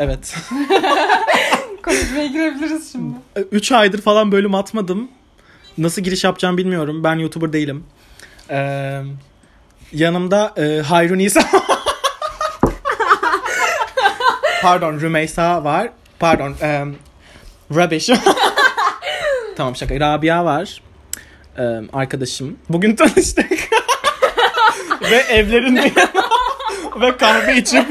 Evet. Konuşmaya girebiliriz şimdi. 3 aydır falan bölüm atmadım. Nasıl giriş yapacağım bilmiyorum. Ben YouTuber değilim. Ee, yanımda e, Hayrun İsa. Pardon Rümeysa var. Pardon. E, Rubbish. tamam şaka. Rabia var. E, arkadaşım. Bugün tanıştık. Ve evlerinde ve kahve içip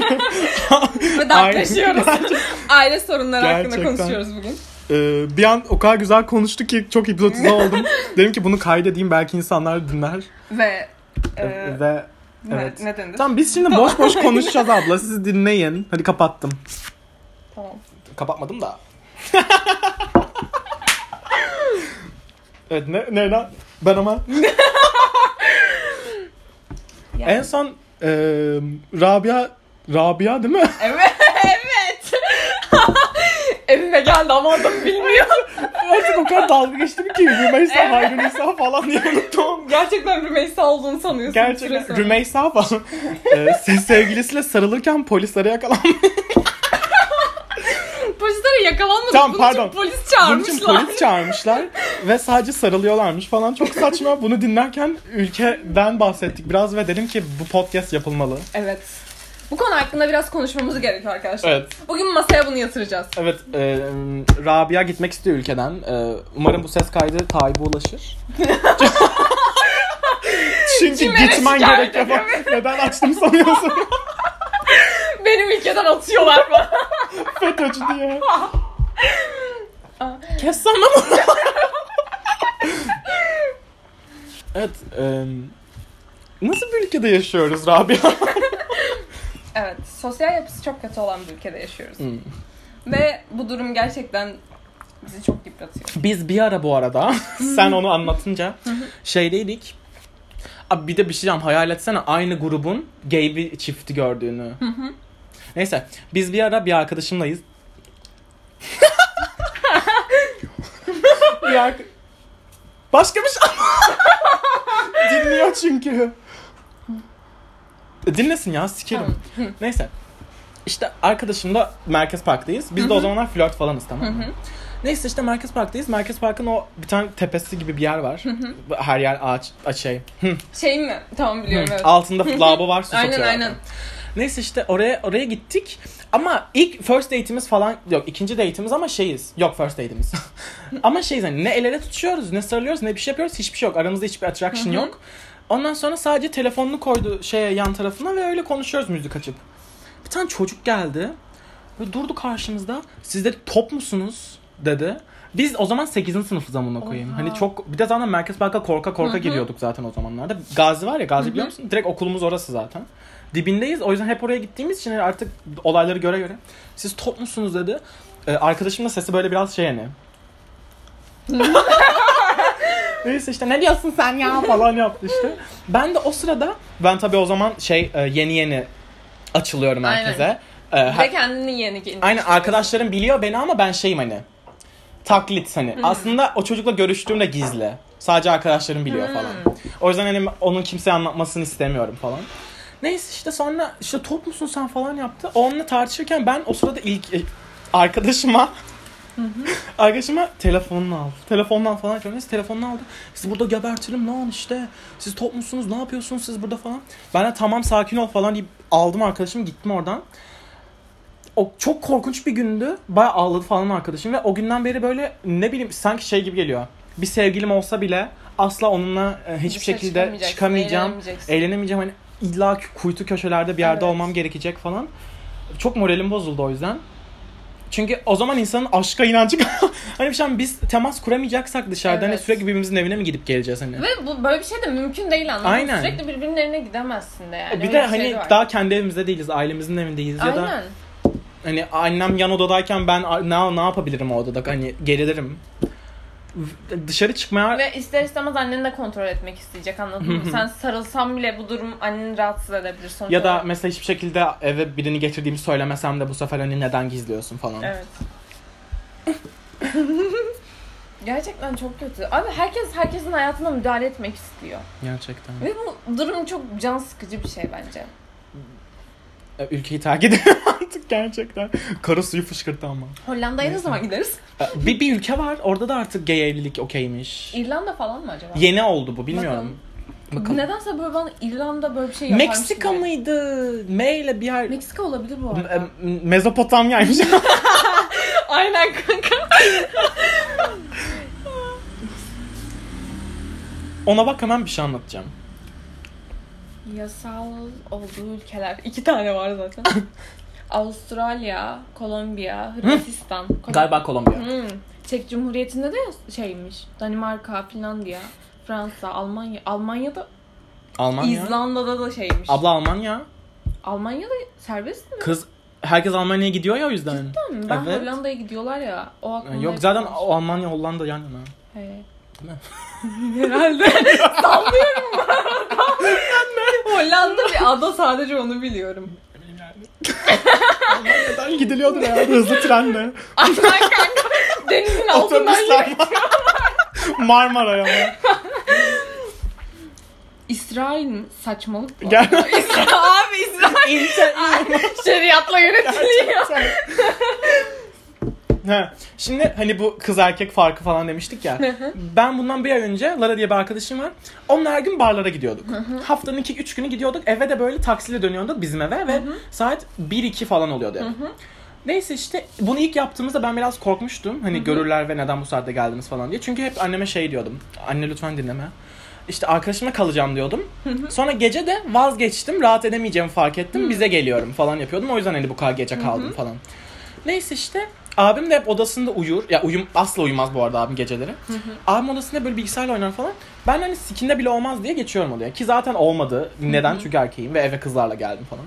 Ve dertleşiyoruz. Aile sorunları hakkında Gerçekten. konuşuyoruz bugün. Ee, bir an o kadar güzel konuştu ki çok hipnotize oldum. Dedim ki bunu kaydedeyim belki insanlar dinler. Ve e, Ve ne, evet. ne denir? Tamam biz şimdi boş boş konuşacağız abla. Siz dinleyin. Hadi kapattım. Tamam. Kapatmadım da. evet ne ne lan? Ben ama Yani- en son e, Rabia Rabia değil mi? Evet, evet. Evime geldi ama adam bilmiyor. Artık o kadar dalga geçtim ki Rümeysa Hayrun İsa falan diye unuttum. Gerçekten Rümeysa olduğunu sanıyorsun. Gerçekten. Rümeysa falan. Ee, se- sevgilisiyle sarılırken polislere yakalanmış. Polislere yakalanmadı. Tamam, Bunun pardon. için polis Bunun çağırmışlar. için polis çağırmışlar ve sadece sarılıyorlarmış falan. Çok saçma. Bunu dinlerken ülkeden bahsettik biraz ve dedim ki bu podcast yapılmalı. Evet. Bu konu hakkında biraz konuşmamız gerekiyor arkadaşlar. Evet. Bugün masaya bunu yatıracağız. Evet, e, Rabia gitmek istiyor ülkeden. E, umarım bu ses kaydı Tayyip'e ulaşır. Çünkü Kime gitmen gerek yok. Neden açtım sanıyorsun? Benim ülkeden atıyorlar bana. Diye. Aa. Kes sana mı? evet. e, nasıl bir ülkede yaşıyoruz Rabia? Evet, sosyal yapısı çok kötü olan bir ülkede yaşıyoruz. Hmm. Ve bu durum gerçekten bizi çok yıpratıyor. Biz bir ara bu arada sen onu anlatınca şeydeydik. Abi bir de bir şey diyeceğim. Hayal etsene aynı grubun gay bir çifti gördüğünü. Neyse biz bir ara bir arkadaşımlayız. bir ark- Başka bir şey Dinliyor çünkü. Dinlesin ya sikerim. Tamam. Neyse. İşte arkadaşımla Merkez Park'tayız. Biz de o zamanlar flört falanız tamam mı? Neyse işte Merkez Park'tayız. Merkez Park'ın o bir tane tepesi gibi bir yer var. Her yer ağaç, şey. Şey mi? Tamam biliyorum evet. Altında lavabo var su Aynen aynen. Neyse işte oraya oraya gittik. Ama ilk first date'imiz falan yok. ikinci date'imiz ama şeyiz. Yok first date'imiz. ama şeyiz hani ne el ele tutuşuyoruz, ne sarılıyoruz, ne bir şey yapıyoruz. Hiçbir şey yok. Aramızda hiçbir attraction yok. Ondan sonra sadece telefonunu koydu şeye yan tarafına ve öyle konuşuyoruz müzik açıp. Bir tane çocuk geldi. Ve durdu karşımızda. Siz de top musunuz? dedi. Biz o zaman 8. sınıfız amına koyayım. Oha. Hani çok bir de zaten Merkez Park'a korka korka giriyorduk zaten o zamanlarda. Gazi var ya Gazi biliyor musun? Direkt okulumuz orası zaten. Dibindeyiz. O yüzden hep oraya gittiğimiz için hani artık olayları göre göre siz top musunuz dedi. Ee, arkadaşımın da sesi böyle biraz şey hani. Neyse işte ne diyorsun sen ya falan yaptı işte. Ben de o sırada ben tabii o zaman şey e, yeni yeni açılıyorum Aynen. herkese. Ee, her- Ve kendini yeni gelin. Aynen arkadaşlarım biliyor beni ama ben şeyim hani taklit hani. Aslında o çocukla görüştüğümde gizli. Sadece arkadaşlarım biliyor falan. O yüzden hani onun kimseye anlatmasını istemiyorum falan. Neyse işte sonra işte top musun sen falan yaptı. Onunla tartışırken ben o sırada ilk e, arkadaşıma arkadaşıma telefonunu al. Telefondan falan. Neyse telefonunu aldı. Siz burada gebertirim lan işte. Siz top musunuz? Ne yapıyorsunuz siz burada falan. Ben de tamam sakin ol falan deyip aldım arkadaşımı gittim oradan o çok korkunç bir gündü. Bayağı ağladı falan arkadaşım ve o günden beri böyle ne bileyim sanki şey gibi geliyor. Bir sevgilim olsa bile asla onunla e, hiçbir şekilde çıkamayacağım. Eğlenemeyeceğim. Hani illa kuytu köşelerde bir yerde Evet. olmam gerekecek falan. Çok moralim bozuldu o yüzden. Çünkü o zaman insanın aşka inancı hani bir şey biz temas kuramayacaksak dışarıda hani Evet. sürekli birbirimizin evine mi gidip geleceğiz hani? Ve bu böyle bir şey de mümkün değil anladın? Aynen. Sürekli birbirinin evine gidemezsin de yani. bir Öyle de şey hani var. daha kendi evimizde değiliz, ailemizin evindeyiz ya da Aynen. Hani annem yan odadayken ben ne, ne yapabilirim o odada? Hani gerilirim. Dışarı çıkmaya Ve ister istemez annen de kontrol etmek isteyecek anladın mı? Sen sarılsan bile bu durum anneni rahatsız edebilir sonuç ya da mesela hiçbir şekilde eve birini getirdiğimi söylemesem de bu sefer hani neden gizliyorsun falan. Evet. Gerçekten çok kötü. Abi herkes herkesin hayatına müdahale etmek istiyor. Gerçekten. Ve bu durum çok can sıkıcı bir şey bence. E, Ülkeyi terk ediyorum. artık gerçekten. Kara suyu fışkırttı ama. Hollanda'ya ne zaman gideriz? Bir, bir ülke var orada da artık gay evlilik okeymiş. İrlanda falan mı acaba? Yeni oldu bu bilmiyorum. Bakalım. Nedense böyle bana İrlanda böyle bir şey yaparmış Meksika gibi. mıydı? M ile bir yer. Meksika olabilir bu arada. M- Mezopotamya'ymış. Aynen kanka. Ona bak hemen bir şey anlatacağım. Yasal olduğu ülkeler. iki tane var zaten. Avustralya, Kolombiya, Hırvatistan. Kolom- Galiba Kolombiya. Hmm. Çek Cumhuriyeti'nde de şeymiş. Danimarka, Finlandiya, Fransa, Almanya. Almanya'da, Almanya. İzlanda'da da şeymiş. Abla Almanya. Almanya'da serbest mi? Kız herkes Almanya'ya gidiyor ya o yüzden. Değil mi? Ben Evet. Hollanda'ya gidiyorlar ya. O aklımda Yok hep zaten kalmış. o Almanya Hollanda yan yana. He. Değil mi? Herhalde. Sallıyorum. Hollanda bir ada sadece onu biliyorum. Almanya'dan gidiliyordur herhalde hızlı trenle. Aynen kanka. Denizin altından Otobüsler var. Marmara'ya mı? İsrail'in saçmalık bu. Gel. arada. İsra- Abi İsrail şeriatla yönetiliyor. He. Şimdi hani bu kız erkek farkı falan demiştik ya. ben bundan bir ay önce Lara diye bir arkadaşım var. Onunla her gün barlara gidiyorduk. Haftanın 2-3 günü gidiyorduk. Eve de böyle taksiyle dönüyorduk bizim eve ve saat 1-2 falan oluyordu. yani. Neyse işte bunu ilk yaptığımızda ben biraz korkmuştum. Hani görürler ve neden bu saatte geldiniz falan diye. Çünkü hep anneme şey diyordum. Anne lütfen dinleme. İşte arkadaşımla kalacağım diyordum. Sonra gece de vazgeçtim. Rahat edemeyeceğimi fark ettim. Bize geliyorum falan yapıyordum. O yüzden hani bu kadar gece kaldım falan. Neyse işte abim de hep odasında uyur. Ya uyum asla uyumaz bu arada abim geceleri. Abim odasında böyle bilgisayarla oynar falan. Ben hani sikinde bile olmaz diye geçiyorum odaya. Ki zaten olmadı. Neden? Çünkü erkeğim ve eve kızlarla geldim falan.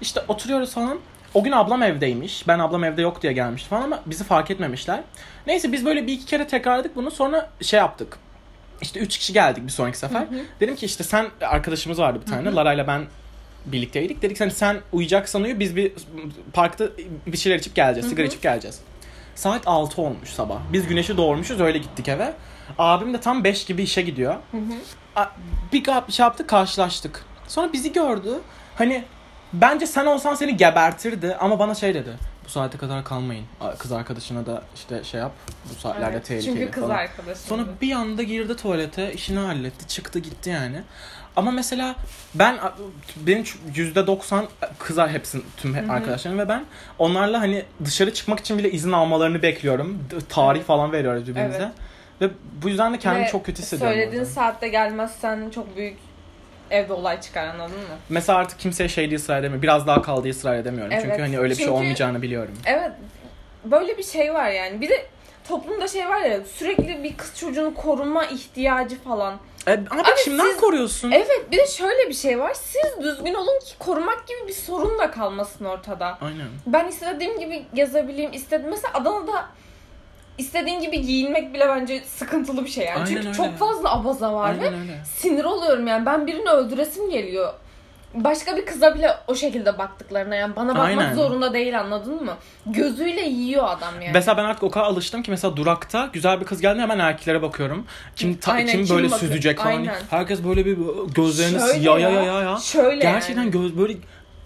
İşte oturuyoruz falan. O gün ablam evdeymiş. Ben ablam evde yok diye gelmişti falan ama bizi fark etmemişler. Neyse biz böyle bir iki kere tekrarladık bunu. Sonra şey yaptık. İşte üç kişi geldik bir sonraki sefer. Dedim ki işte sen arkadaşımız vardı bir tane. Lara ile ben birlikteydik. Dedik hani sen uyuyacaksan uyu biz bir parkta bir şeyler içip geleceğiz. Sigara içip geleceğiz. Saat 6 olmuş sabah. Biz güneşi doğurmuşuz öyle gittik eve. Abim de tam 5 gibi işe gidiyor. A- Bir ka- şey yaptık karşılaştık. Sonra bizi gördü. Hani bence sen olsan seni gebertirdi ama bana şey dedi. Bu saate kadar kalmayın. Kız arkadaşına da işte şey yap. Bu saatlerde Evet, tehlikeli Çünkü kız falan. arkadaşım. Sonra bir anda girdi tuvalete, işini halletti, çıktı gitti yani. Ama mesela ben benim yüzde doksan kızar hepsin tüm he- arkadaşlarım ve ben onlarla hani dışarı çıkmak için bile izin almalarını bekliyorum. Tarih falan veriyoruz birbirimize. Evet. Ve bu yüzden de kendimi Ve çok kötü hissediyorum. Söylediğin orada. saatte gelmezsen çok büyük evde olay çıkar anladın mı? Mesela artık kimseye şey diye ısrar edemiyorum. Biraz daha kal diye ısrar edemiyorum. Çünkü Evet. hani öyle bir şey Çünkü- olmayacağını biliyorum. Evet. Böyle bir şey var yani. Bir de toplumda şey var ya sürekli bir kız çocuğunu koruma ihtiyacı falan. E, ama Abi kimden siz- koruyorsun? Evet bir de şöyle bir şey var. Siz düzgün olun ki korumak gibi bir sorun da kalmasın ortada. Aynen. Ben istediğim gibi gezebileyim. istedim. Mesela Adana'da istediğin gibi giyinmek bile bence sıkıntılı bir şey yani. Aynen Çünkü öyle. çok fazla abaza var ve Aynen öyle. sinir oluyorum yani. Ben birini öldüresim geliyor. Başka bir kıza bile o şekilde baktıklarına yani bana bakmak Aynen. zorunda değil anladın mı? Gözüyle yiyor adam yani. Mesela ben artık o kadar alıştım ki mesela durakta güzel bir kız geldi hemen erkeklere bakıyorum. Kim ta- Aynen, kim kim böyle bakıyor? süzecek falan. Aynen. Herkes böyle bir gözlerini Şöyle ya ya ya ya. ya. Şöyle Gerçekten yani. göz böyle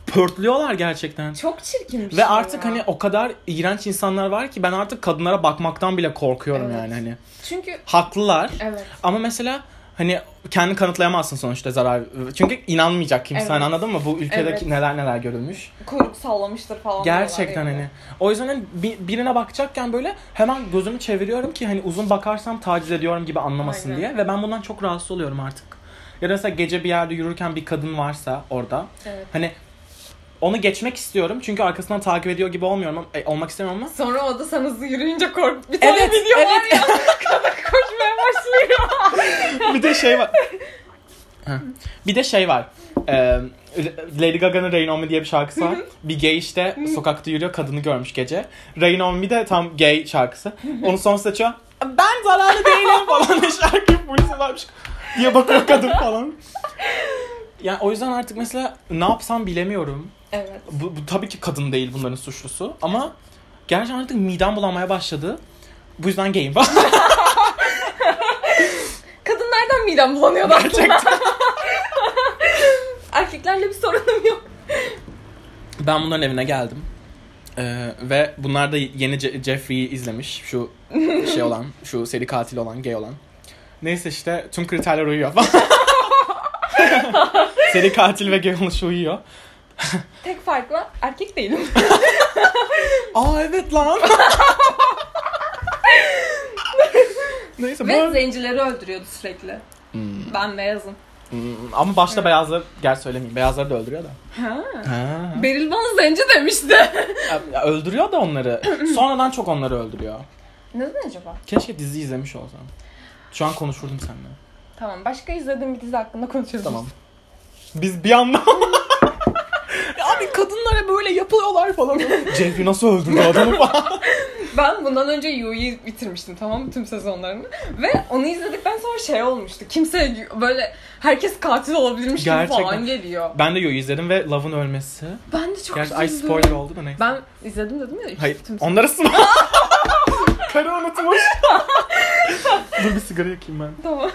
pörtlüyorlar gerçekten. Çok çirkin bir Ve şey artık ya. hani o kadar iğrenç insanlar var ki ben artık kadınlara bakmaktan bile korkuyorum Evet. yani hani. Çünkü Haklılar. evet. Ama mesela hani kendi kanıtlayamazsın sonuçta zarar. Çünkü inanmayacak kimse Evet. anladın mı? Bu ülkedeki Evet. neler neler görülmüş. Kuyruk sallamıştır falan. Gerçekten hani. O yüzden hani bi- birine bakacakken böyle hemen gözümü çeviriyorum ki hani uzun bakarsam taciz ediyorum gibi anlamasın Aynen. diye. Ve ben bundan çok rahatsız oluyorum artık. Ya da mesela gece bir yerde yürürken bir kadın varsa orada. Evet. Hani onu geçmek istiyorum çünkü arkasından takip ediyor gibi olmuyorum e, olmak istemiyorum ama Sonra o da sen hızlı yürüyünce kork. Bir tane Evet, video var evet. ya. Kadın koşmaya başlıyor. bir de şey var. Heh. bir de şey var. Ee, Lady Gaga'nın Rain On Me diye bir şarkısı var. bir gay işte sokakta yürüyor kadını görmüş gece. Rain On Me de tam gay şarkısı. Onu son açıyor. Ben zararlı değilim falan diye şarkıyı polise vermiş diye bakıyor kadın falan. Yani o yüzden artık mesela ne yapsam bilemiyorum. Evet. Bu, bu tabii ki kadın değil bunların suçlusu ama gerçekten artık midem bulanmaya başladı. Bu yüzden gayim. Kadınlardan midem bulanıyordu aslında. Erkeklerle bir sorunum yok. Ben bunların evine geldim. Ee, ve bunlar da yeni Je- Jeffrey'i izlemiş. Şu şey olan, şu seri katil olan, gay olan. Neyse işte tüm kriterler uyuyor seri katil ve gay oluşu uyuyor. Tek farkla erkek değilim. Aa evet lan. Neyse Ve bu... zencileri öldürüyordu sürekli. Hmm, Ben beyazım. hmm, ama başta beyazlar, gel söylemeyeyim. Beyazları da öldürüyor da. Ha. Ha. Beril bana zenci demişti. Ya- öldürüyor da onları. Sonradan çok onları öldürüyor. Neden acaba? Keşke dizi izlemiş olsam. Şu an konuşurdum seninle. Tamam başka izlediğim bir dizi hakkında konuşuruz. Tamam. Biz bir anda... Kadınlara böyle yapıyorlar falan. Jeffrey nasıl öldürdü adamı falan. Ben bundan önce Yu'yu bitirmiştim tamam mı tüm sezonlarını. Ve onu izledikten sonra şey olmuştu. Kimse böyle herkes katil olabilirmiş Gerçekten. gibi falan geliyor. Ben de Yo'yu izledim ve Love'ın ölmesi. Ben de çok Gerçi ay üzüldüm. spoiler oldu da neyse. Ben izledim dedim ya. Hayır. tüm Onları sınav. Karı unutmuş. Dur bir sigara yakayım ben. Tamam.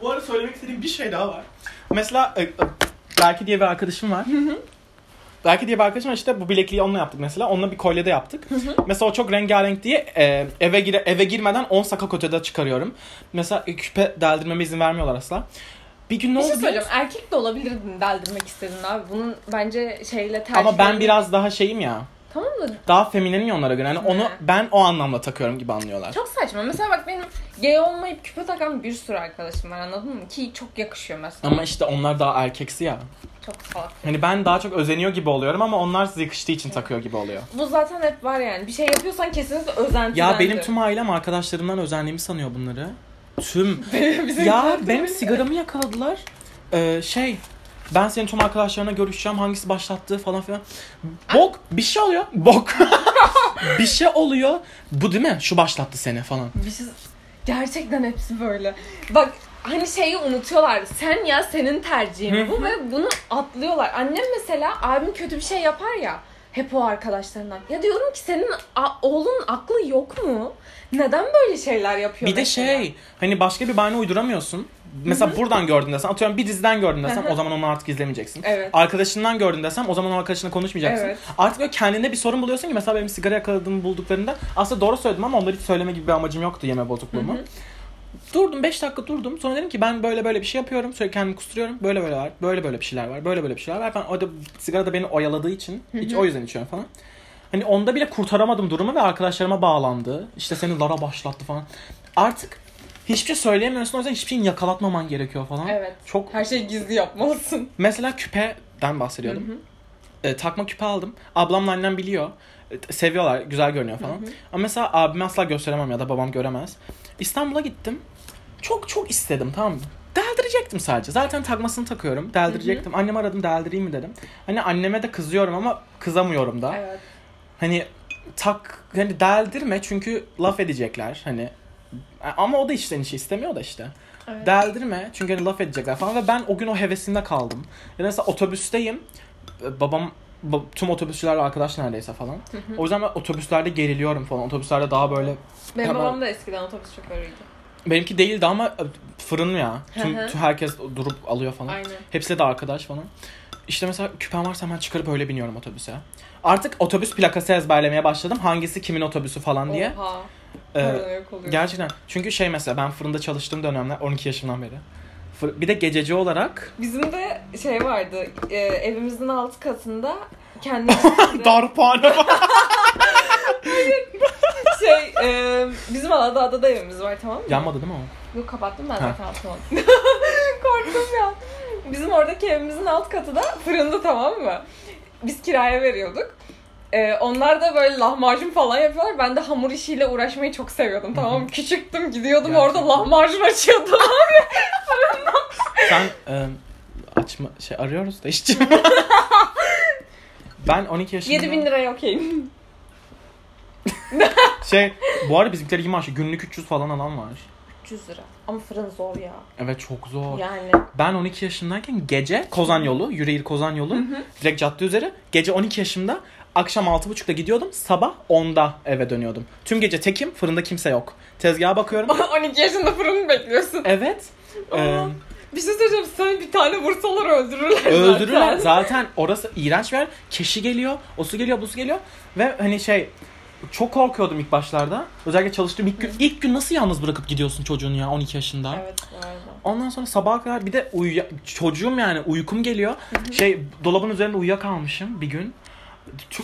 Bu arada söylemek istediğim bir şey daha var. Mesela e, e, Berke diye bir arkadaşım var. Berke diye bir arkadaşım işte bu bilekliği onunla yaptık mesela. Onunla bir kolye de yaptık. mesela o çok rengarenk diye e, eve gire, eve girmeden 10 saka ötede çıkarıyorum. Mesela e, küpe deldirmeme izin vermiyorlar asla. Bir gün ne Bir oldu şey söyleyeceğim. Erkek de olabilirdin deldirmek istedin abi. Bunun bence şeyle tercih Ama ben biraz daha şeyim ya. Tamam da Daha feminenim ya onlara göre. Yani onu He. ben o anlamda takıyorum gibi anlıyorlar. çok saçma. Mesela bak benim gay olmayıp küpe takan bir sürü arkadaşım var anladın mı? Ki çok yakışıyor mesela. Ama işte onlar daha erkeksi ya. Çok salak. Hani ben daha çok özeniyor gibi oluyorum ama onlar size yakıştığı için takıyor gibi oluyor. Bu zaten hep var yani. Bir şey yapıyorsan kesinlikle özentidendir. Ya benim tüm ailem arkadaşlarımdan özendiğimi sanıyor bunları. Tüm. Bizim ya zaten benim sigaramı yakaladılar. Ee, şey ben senin tüm arkadaşlarına görüşeceğim hangisi başlattı falan filan. Bok bir şey oluyor. Bok. bir şey oluyor. Bu değil mi? Şu başlattı seni falan. Bir şey... Gerçekten hepsi böyle. Bak hani şeyi unutuyorlar. Sen ya senin tercihin bu ve bunu atlıyorlar. Annem mesela abim kötü bir şey yapar ya. Hep o arkadaşlarından. Ya diyorum ki senin oğlun aklı yok mu? Neden böyle şeyler yapıyor Bir de mesela? şey hani başka bir bahane uyduramıyorsun. Mesela buradan gördün desem atıyorum bir diziden gördün desem Hı hı. o zaman onu artık izlemeyeceksin. Evet. Arkadaşından gördün desem o zaman o arkadaşınla konuşmayacaksın. Evet. Artık böyle kendinde bir sorun buluyorsun ki mesela benim sigara yakaladığımı bulduklarında aslında doğru söyledim ama onları hiç söyleme gibi bir amacım yoktu yeme bozukluğumu. Durdum 5 dakika durdum. Sonra dedim ki ben böyle böyle bir şey yapıyorum. Sürekli kendimi kusturuyorum. Böyle böyle var. Böyle böyle bir şeyler var. Böyle böyle bir şeyler var. Ben orada sigara da beni oyaladığı için hiç o yüzden içiyorum falan. Hani onda bile kurtaramadım durumu ve arkadaşlarıma bağlandı. İşte seni Lara başlattı falan. Artık hiçbir şey söyleyemiyorsun. O yüzden hiçbir şeyini yakalatmaman gerekiyor falan. Evet. Çok Her şeyi gizli yapmalısın. Mesela küpeden bahsediyordum. E, takma küpe aldım. Ablamla annem biliyor. E, seviyorlar. Güzel görünüyor falan. Ama mesela abime asla gösteremem ya da babam göremez. İstanbul'a gittim. Çok çok istedim tamam mı? Deldirecektim sadece. Zaten takmasını takıyorum. Deldirecektim. Annemi aradım deldireyim mi dedim. Hani anneme de kızıyorum ama kızamıyorum da. Evet. Hani tak hani deldirme çünkü laf edecekler hani. Ama o da içten içe istemiyor da işte. Evet. Deldirme çünkü hani laf edecekler falan ve ben o gün o hevesinde kaldım. Ya mesela otobüsteyim. Babam ba- tüm otobüsçülerle arkadaş neredeyse falan. O yüzden ben otobüslerde geriliyorum falan. Otobüslerde daha böyle Benim Hemen- babam da eskiden otobüs şoförüydü. Benimki değildi ama fırın ya. Tüm, tüm herkes durup alıyor falan. Aynen. Hepsi de arkadaş falan. İşte mesela küpem varsa hemen çıkarıp öyle biniyorum otobüse. Artık otobüs plakası ezberlemeye başladım. Hangisi kimin otobüsü falan diye. Oha. Ee, gerçekten. Çünkü şey mesela ben fırında çalıştığım dönemler 12 yaşımdan beri. Bir de gececi olarak Bizim de şey vardı. e, evimizin alt katında kendi darphane var. Şey e, bizim Aladağ'da da evimiz var tamam mı? Yanmadı değil mi o? Yok kapattım ben zaten altını. Korktum ya. Bizim oradaki evimizin alt katı da fırında tamam mı? Biz kiraya veriyorduk. Ee, onlar da böyle lahmacun falan yapıyorlar. Ben de hamur işiyle uğraşmayı çok seviyordum tamam mı? Küçüktüm gidiyordum Gerçekten. orada lahmacun açıyordum. Sen e, açma şey arıyoruz da işçi. ben 12 yaşında 7000 liraya okeyim. şey bu arada bizimkiler iyi maaşı günlük 300 falan alan var. 300 lira. Ama fırın zor ya. Evet çok zor. Yani. Ben 12 yaşındayken gece Kozan yolu, Yüreğir Kozan yolu, direkt cadde üzeri. Gece 12 yaşımda akşam 6.30'da gidiyordum. Sabah 10'da eve dönüyordum. Tüm gece tekim, fırında kimse yok. Tezgaha bakıyorum. 12 yaşında fırın mı bekliyorsun? evet. Ee, Bir şey söyleyeceğim. Sen bir tane vursalar öldürürler Öldürürler. zaten. Zaten orası iğrenç bir yer. Keşi geliyor, o su geliyor, bu su geliyor. Ve hani şey çok korkuyordum ilk başlarda. Özellikle çalıştığım ilk gün. ilk gün nasıl yalnız bırakıp gidiyorsun çocuğunu ya 12 yaşında? Evet. Ondan sonra sabaha kadar bir de uyuya, çocuğum yani uykum geliyor. Şey dolabın üzerinde uyuyakalmışım bir gün.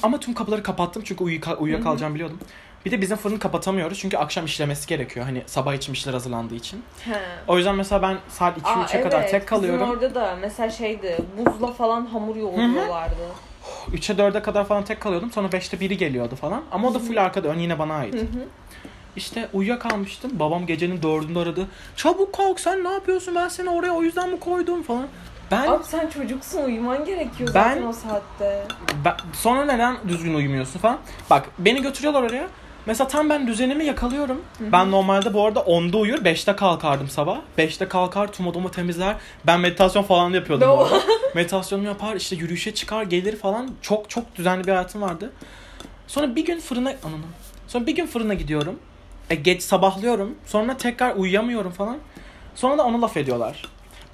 Ama tüm kapıları kapattım çünkü uyuya, uyuyakalacağımı biliyordum. Bir de bizim fırını kapatamıyoruz çünkü akşam işlemesi gerekiyor. Hani sabah için işler hazırlandığı için. He. O yüzden mesela ben saat 2-3'e kadar tek kalıyorum. Bizim orada da mesela şeydi buzla falan hamur yoğuruyorlardı. 3'e 4'e kadar falan tek kalıyordum. Sonra 5'te biri geliyordu falan. Ama o da full arkada. Ön yine bana ait. Hı hı. İşte uyuyakalmıştım. Babam gecenin dördünde aradı. Çabuk kalk sen ne yapıyorsun? Ben seni oraya o yüzden mi koydum falan. Ben, Abi sen çocuksun uyuman gerekiyor Ben- zaten o saatte. ben- sonra neden düzgün uyumuyorsun falan. Bak beni götürüyorlar oraya. Mesela tam ben düzenimi yakalıyorum. Ben normalde bu arada 10'da uyur 5'te kalkardım sabah. 5'te kalkar tüm odamı temizler. Ben meditasyon falan da yapıyordum No. Meditasyonumu yapar işte yürüyüşe çıkar gelir falan. Çok çok düzenli bir hayatım vardı. Sonra bir gün fırına anladım. Sonra bir gün fırına gidiyorum. E, geç sabahlıyorum. Sonra tekrar uyuyamıyorum falan. Sonra da ona laf ediyorlar.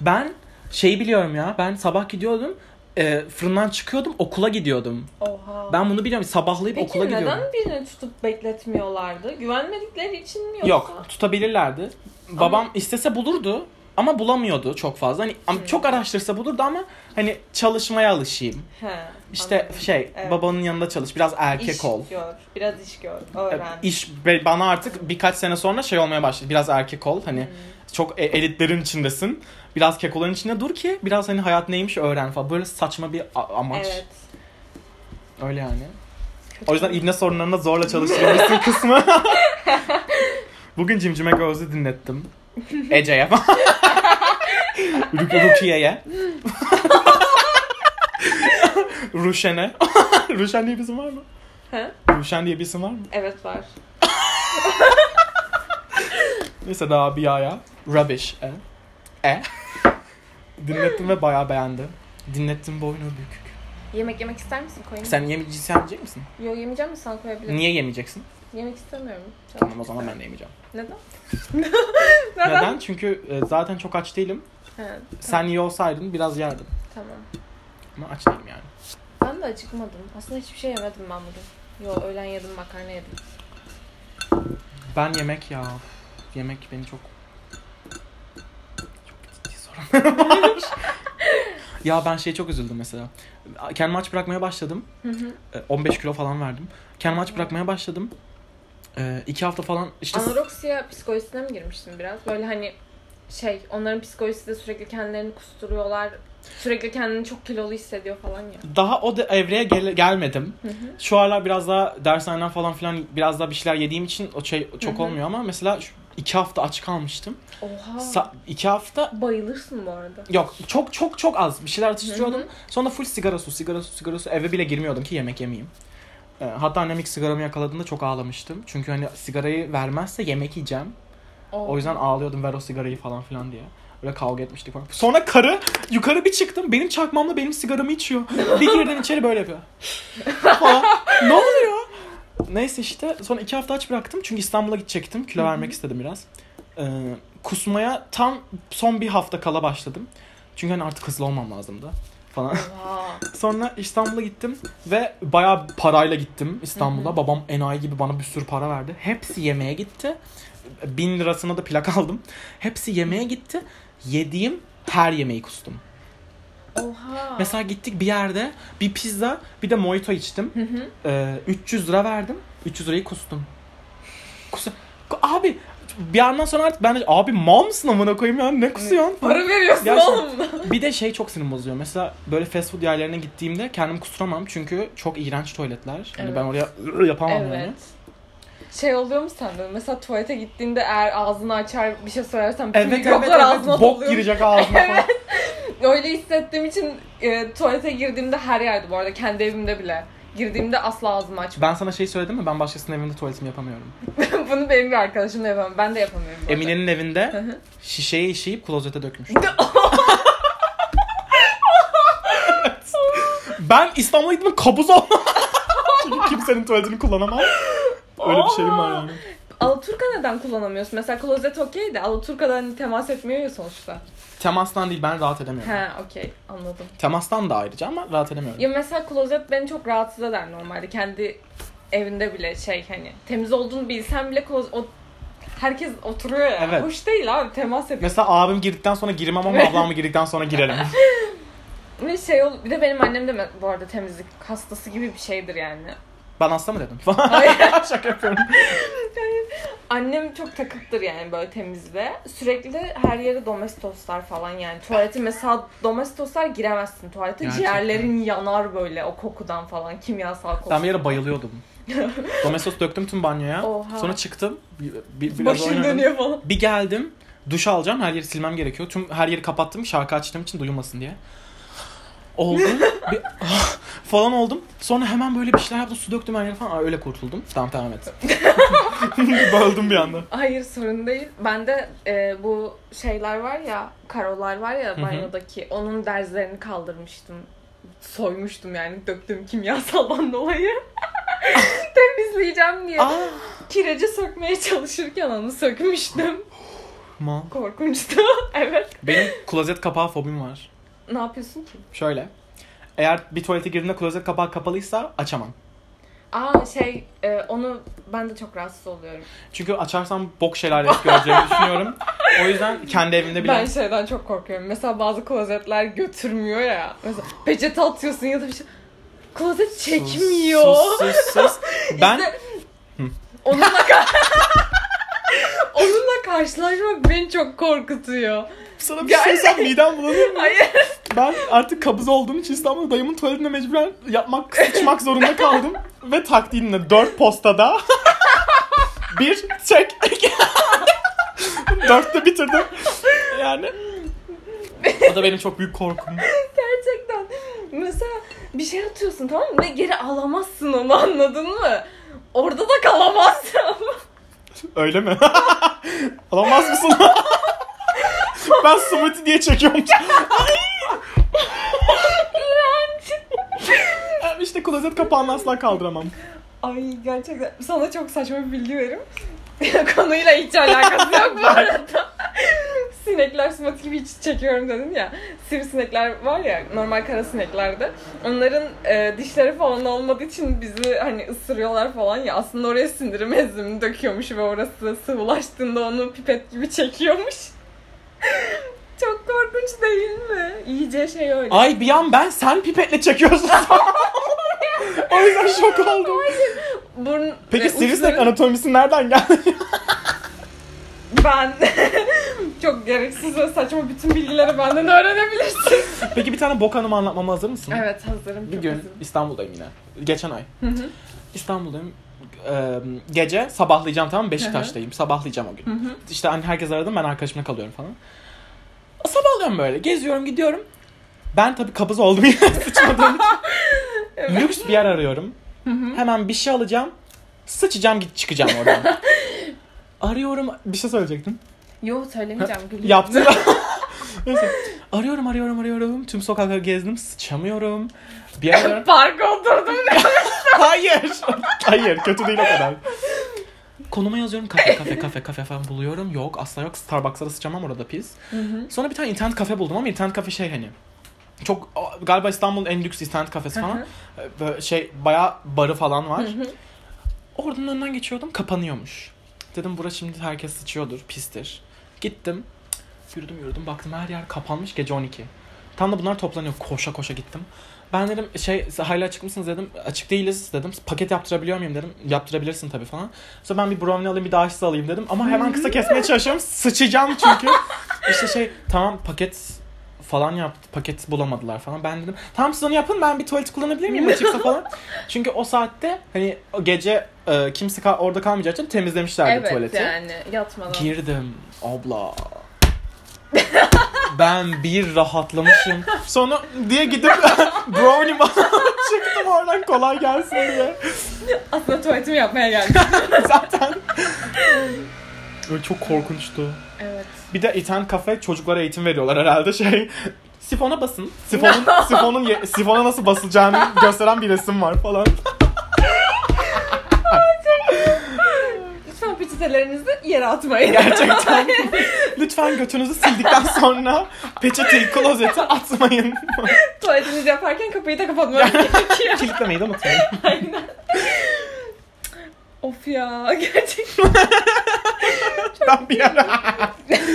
Ben şeyi biliyorum ya. Ben sabah gidiyordum. E, fırından çıkıyordum okula gidiyordum. Oha. Ben bunu biliyorum. Sabahlayıp Peki okula neden gidiyordum. birini tutup bekletmiyorlardı? Güvenmedikleri için mi yoksa? Yok tutabilirlerdi. Babam istese bulurdu ama bulamıyordu çok fazla. Hani ama Hmm. çok araştırsa bulurdu ama hani çalışmaya alışayım. He. İşte anladım. şey Evet. babanın yanında çalış. Biraz erkek İş ol. gör. Biraz iş gör. Öğren. İş bana artık birkaç sene sonra şey olmaya başladı. Biraz erkek ol. Hani Hmm. Çok e- elitlerin içindesin. Biraz kekoların içinde dur ki biraz hani hayat neymiş öğren falan. Böyle saçma bir amaç. Evet. Öyle yani. Kötü. O yüzden ibne sorunlarında zorla çalıştırılmışsın kısmı. Bugün Cimcime Gözü dinlettim. Ece'ye falan. Ruk- Rukiye'ye. Ruşen'e. Ruşen diye bir isim var mı? He? Ruşen diye bir isim var mı? Evet var. Neyse daha bir aya. Rubbish. E. E. Dinlettim ve bayağı beğendi. Dinlettim boynu bükük. Yemek yemek ister misin? Koyayım mı? Sen yemeyecek sen yiyecek misin? Yo yemeyeceğim mi? Sana koyabilirim. Niye yemeyeceksin? Yemek istemiyorum. Çok Tamam o zaman ben de yemeyeceğim. Neden? Neden? Çünkü e, zaten çok aç değilim. He, Sen iyi olsaydın biraz yerdim. tamam. Ama aç değilim yani. Ben de acıkmadım. Aslında hiçbir şey yemedim ben bugün. Yo öğlen yedim makarna yedim. Ben yemek ya. Yemek beni çok... Var. ya ben şeye çok üzüldüm mesela. Kendimi aç bırakmaya başladım. Hı hı. E, 15 kilo falan verdim. Kendimi aç bırakmaya başladım. E, iki hafta falan işte... Anoreksiya psikolojisine mi girmiştin biraz? Böyle hani şey onların psikolojisi de sürekli kendilerini kusturuyorlar. Sürekli kendini çok kilolu hissediyor falan ya. Daha o da evreye gel- gelmedim. Hı hı. Şu aralar biraz daha dershaneden falan filan biraz daha bir şeyler yediğim için o şey çok Hı hı. olmuyor ama mesela şu iki hafta aç kalmıştım. Oha. Sa- iki hafta Bayılırsın bu arada. Yok çok çok çok az bir şeyler atıştırıyordum. Sonra full sigara su, sigara su, sigara su. Eve bile girmiyordum ki yemek yemeyeyim. Ee, hatta annem ilk sigaramı yakaladığında çok ağlamıştım. Çünkü hani sigarayı vermezse yemek yiyeceğim. Oha. O yüzden ağlıyordum ver o sigarayı falan filan diye. Böyle kavga etmiştik falan. Sonra karı yukarı bir çıktım. Benim çakmamla benim sigaramı içiyor. Bir girdim içeri böyle yapıyor. falan. Ne? Neyse işte sonra iki hafta aç bıraktım. Çünkü İstanbul'a gidecektim. Kilo vermek istedim biraz. Ee, kusmaya tam son bir hafta kala başladım. Çünkü hani artık hızlı olmam lazımdı falan. Oha. Sonra İstanbul'a gittim ve bayağı parayla gittim İstanbul'a. Babam enayi gibi bana bir sürü para verdi. Hepsi yemeğe gitti. Bin lirasına da plak aldım. Hepsi yemeğe gitti. Yediğim her yemeği kustum. Oha. Mesela gittik bir yerde bir pizza bir de mojito içtim. Hı hı. Ee, 300 lira verdim. 300 lirayı kustum. Kus abi bir yandan sonra artık ben de abi mal mısın amına koyayım ya ne kusuyorsun? Para veriyorsun Gerçekten. oğlum. Bir de şey çok sinir bozuyor. Mesela böyle fast food yerlerine gittiğimde kendim kusturamam çünkü çok iğrenç tuvaletler. Hani Evet. ben oraya yapamam Evet. yani. Şey oluyor mu sende? Mesela tuvalete gittiğinde eğer ağzını açar bir şey söylersen bütün Evet evet mikroplar evet. ağzına Bok doluyor. girecek ağzıma falan. Öyle hissettiğim için e, tuvalete girdiğimde her yerde bu arada kendi evimde bile. Girdiğimde asla ağzımı açmam. Ben sana şey söyledim mi? Ben başkasının evinde tuvaletimi yapamıyorum. Bunu benim bir arkadaşım da yapamam. Ben de yapamıyorum. bu arada. Emine'nin evinde şişeyi işeyip klozete dökmüş. ben İstanbul'a gittim kabuz olmam. Çünkü kimsenin tuvaletini kullanamam. Öyle bir şeyim var yani. Alaturka neden kullanamıyorsun? Mesela klozet okey de Alaturka'da hani temas etmiyor ya sonuçta. Temastan değil ben rahat edemiyorum. He okey anladım. Temastan da ayrıca ama rahat edemiyorum. Ya mesela klozet beni çok rahatsız eder normalde. Kendi evinde bile şey hani temiz olduğunu bilsem bile klozet o herkes oturuyor ya. Evet. Hoş değil abi temas ediyor. Mesela abim girdikten sonra girmem ama ablam girdikten sonra girerim. Ve şey ol, bir de benim annem de bu arada temizlik hastası gibi bir şeydir yani. Ben hasta mı dedim? Hayır. Şaka yapıyorum. Annem çok takıktır yani böyle temizle. Sürekli her yere domestoslar falan yani. Tuvalete mesela domestoslar giremezsin tuvalete. Gerçekten. Ciğerlerin yanar böyle o kokudan falan. Kimyasal koku. Ben bir yere bayılıyordum. Domestos döktüm tüm banyoya. Oha. Sonra çıktım. Bir, bir- biraz Başım oynadım. dönüyor falan. Bir geldim. Duş alacağım. Her yeri silmem gerekiyor. Tüm her yeri kapattım. Şarkı açtığım için duyulmasın diye. Oldu. bir, ah, falan oldum. Sonra hemen böyle bir şeyler yaptım. Su döktüm her yere falan. Aa, öyle kurtuldum. Tamam tamam et. Böldüm bir anda. Hayır sorun değil. Bende e, bu şeyler var ya, karolar var ya banyodaki. Onun derzlerini kaldırmıştım. Soymuştum yani döktüğüm kimyasaldan dolayı. Temizleyeceğim diye. Aa. Kireci sökmeye çalışırken onu sökmüştüm. Ma. Korkunçtu. evet. Benim klozet kapağı fobim var. Ne yapıyorsun ki? Şöyle. Eğer bir tuvalete girdiğimde klozet kapağı kapalıysa açamam. Aa şey e, onu ben de çok rahatsız oluyorum. Çünkü açarsam bok şeyler göreceğimi düşünüyorum. O yüzden kendi evimde bile... Ben şeyden çok korkuyorum. Mesela bazı klozetler götürmüyor ya. Mesela peçete atıyorsun ya da bir şey. Klozet çekmiyor. Sus sus sus. Ben İşte onunla onunla karşılaşmak beni çok korkutuyor. sana bir şey söylesem midem bulanır mı? Hayır. Ben artık kabız olduğum için İstanbul'da dayımın tuvaletinde mecburen yapmak, sıçmak zorunda kaldım. Ve taktiğimle dört postada bir çek. Dörtte bitirdim. Yani o da benim çok büyük korkum. Gerçekten. Mesela bir şey atıyorsun tamam mı? Ve geri alamazsın onu anladın mı? Orada da kalamazsın. Öyle mi? Alamaz mısın? ben smoothie diye çekiyorum. İğrenç. İşte klozet kapağını asla kaldıramam. Ay gerçekten sana çok saçma bir bilgi vereyim. Konuyla hiç alakası yok bu arada. Sinekler smoothie gibi hiç çekiyorum dedim ya. Sivrisinekler var ya normal kara sineklerde. Onların e, dişleri falan olmadığı için bizi hani ısırıyorlar falan ya. Aslında oraya sindirim enzimini döküyormuş ve orası sıvılaştığında onu pipet gibi çekiyormuş. Çok korkunç değil mi? İyice şey öyle. Ay bir an ben sen pipetle çekiyorsun. o yüzden şok oldum. Burun Peki ve sivrisinek uçları- anatomisi nereden geldi? Ben çok gereksiz ve saçma bütün bilgileri benden öğrenebilirsin. Peki bir tane bok anımı anlatmama hazır mısın? evet hazırım. Bir gün hazırım. İstanbul'dayım yine. Geçen ay. Hı hı. İstanbul'dayım. Ee, gece sabahlayacağım tamam mı? Beşiktaş'tayım. Sabahlayacağım o gün. Hı hı. İşte hani herkes aradım ben arkadaşımla kalıyorum falan. Sabahlıyorum böyle. Geziyorum gidiyorum. Ben tabii kabız oldum yine sıçmadığım için. Lüks bir yer arıyorum. Hemen bir şey alacağım. Sıçacağım git çıkacağım oradan. Arıyorum. Bir şey söyleyecektim. Yo söylemeyeceğim gülüyorum. Yaptım. Neyse. Arıyorum arıyorum arıyorum. Tüm sokakları gezdim. Sıçamıyorum. Bir yer arıyorum. Parka oturdum ne? Hayır. Hayır kötü değil o kadar. Konuma yazıyorum kafe kafe kafe kafe falan buluyorum. Yok asla yok. Starbucks'a da sıçamam orada pis. Sonra bir tane internet kafe buldum ama internet kafe şey hani. Çok galiba İstanbul'un en lüks internet kafesi falan. Böyle şey bayağı barı falan var. Oradan önünden geçiyordum kapanıyormuş. Dedim burası şimdi herkes sıçıyordur pistir. Gittim. Yürüdüm yürüdüm baktım her yer kapanmış gece 12. Tam da bunlar toplanıyor koşa koşa gittim. Ben dedim şey hala açık mısınız dedim. Açık değiliz dedim. Paket yaptırabiliyor muyum dedim. Yaptırabilirsin tabii falan. Sonra ben bir brownie alayım bir daha ice alayım dedim. Ama hemen kısa kesmeye çalışıyorum. Sıçacağım çünkü. İşte şey tamam paket falan yaptı. Paket bulamadılar falan. Ben dedim tamam siz onu yapın ben bir tuvalet kullanabilir miyim açıksa falan. Çünkü o saatte hani o gece e, kimse ka- orada kalmayacağı için temizlemişlerdi Evet tuvaleti. yani yatmadan. Girdim abla. ben bir rahatlamışım. Sonra diye gidip brownie çıktım oradan kolay gelsin diye. Aslında tuvaletimi yapmaya geldim. Zaten. Böyle çok korkunçtu. evet. Bir de internet kafe çocuklara eğitim veriyorlar herhalde şey. Sifona basın. Sifonun, sifonun ye- sifona nasıl basılacağını gösteren bir resim var falan. Lütfen peçete peçetelerinizi yere atmayın. Gerçekten. Lütfen götünüzü sildikten sonra peçeteyi klozete atmayın. Tuvaletinizi yaparken kapıyı da kapatmanız gerekiyor. Kilitlemeyi de unutmayın. Aynen. Of ya gerçekten. Ben bir ara...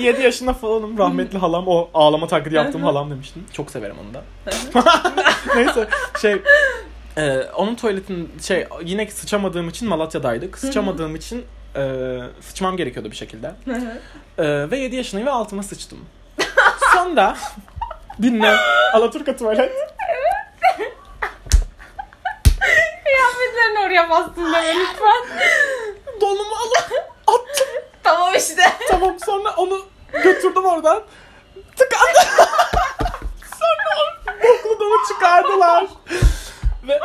7 yaşında falanım. Rahmetli halam o ağlama taklidi yaptığım halam demiştim. Çok severim onu da. Neyse şey e, onun tuvaletin şey yine sıçamadığım için Malatya'daydık. Sıçamadığım için e, sıçmam gerekiyordu bir şekilde. E, ve 7 yaşındayım ve altıma sıçtım. Sonra dinle Alaturka tuvalet. Kıyafetlerini oraya bastın deme lütfen. Donumu alıp attım. tamam işte. Tamam sonra onu götürdüm oradan. Tıkandı. sonra o boklu donu çıkardılar. Ve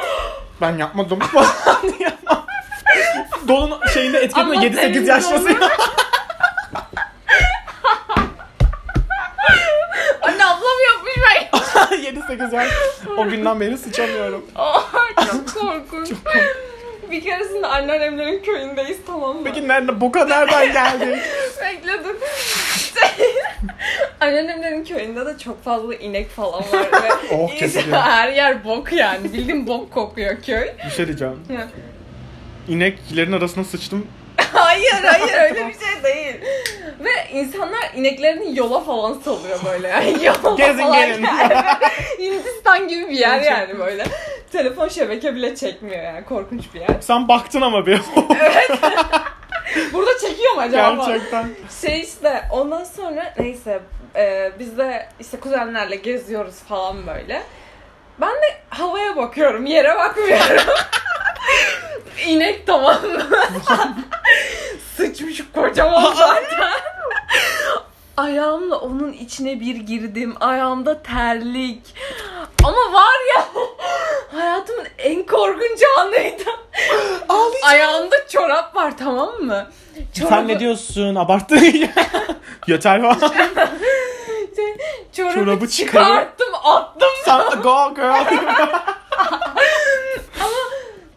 ben yapmadım falan diye. Donun şeyinde etkiledi Allah 7-8 senin yaşlısıyım. Anne ablam yapmış ben. 7-8 yaş. O günden beri sıçamıyorum. Ay, çok korkunç. Bir keresinde anneannemlerin köyündeyiz tamam mı? Peki nerede boka nereden geldik? Bekle dur. Anneannemlerin köyünde de çok fazla inek falan var ve Oh, kesin. her yer bok yani. Bildiğin bok kokuyor köy. Bir şey diyeceğim. Ya. İneklerin arasına sıçtım. Hayır hayır öyle bir şey değil. Ve insanlar ineklerini yola falan salıyor böyle yani. Yola Gezin falan gelin. yani. Hindistan gibi bir yer yani böyle. Telefon şebeke bile çekmiyor yani korkunç bir yer. Sen baktın ama bir. Burada çekiyor mu acaba? Gerçekten. Şey işte ondan sonra neyse e, biz de işte kuzenlerle geziyoruz falan böyle. Ben de havaya bakıyorum yere bakmıyorum. İnek tamam mı? Sıçmış kocaman zaten. Ayağımla onun içine bir girdim. Ayağımda terlik. Ama var ya hayatımın en korkunç anıydı. Ağlayacağım. Ayağımda çorap var tamam mı? Sen ne diyorsun? Abarttın ya. Yeter falan. Çorabı, Çorabı çıkarttım attım. Sen go girl.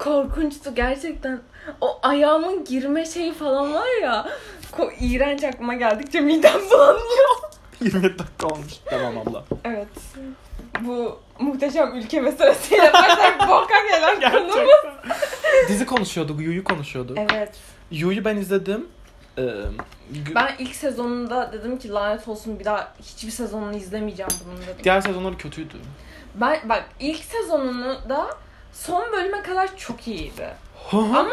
Korkunçtu gerçekten. O ayağımın girme şeyi falan var ya. Ko iğrenç aklıma geldikçe midem bulanıyor. 20 dakika olmuş. Tamam abla. Evet. Bu muhteşem ülke meselesiyle başlayıp boka gelen konumuz. Dizi konuşuyorduk, Yu'yu konuşuyorduk. Evet. Yu'yu ben izledim. Ee, gü- Ben ilk sezonunda dedim ki lanet olsun bir daha hiçbir sezonunu izlemeyeceğim bunun dedim. Diğer sezonları kötüydü. Ben bak ilk sezonunu da son bölüme kadar çok iyiydi. Ama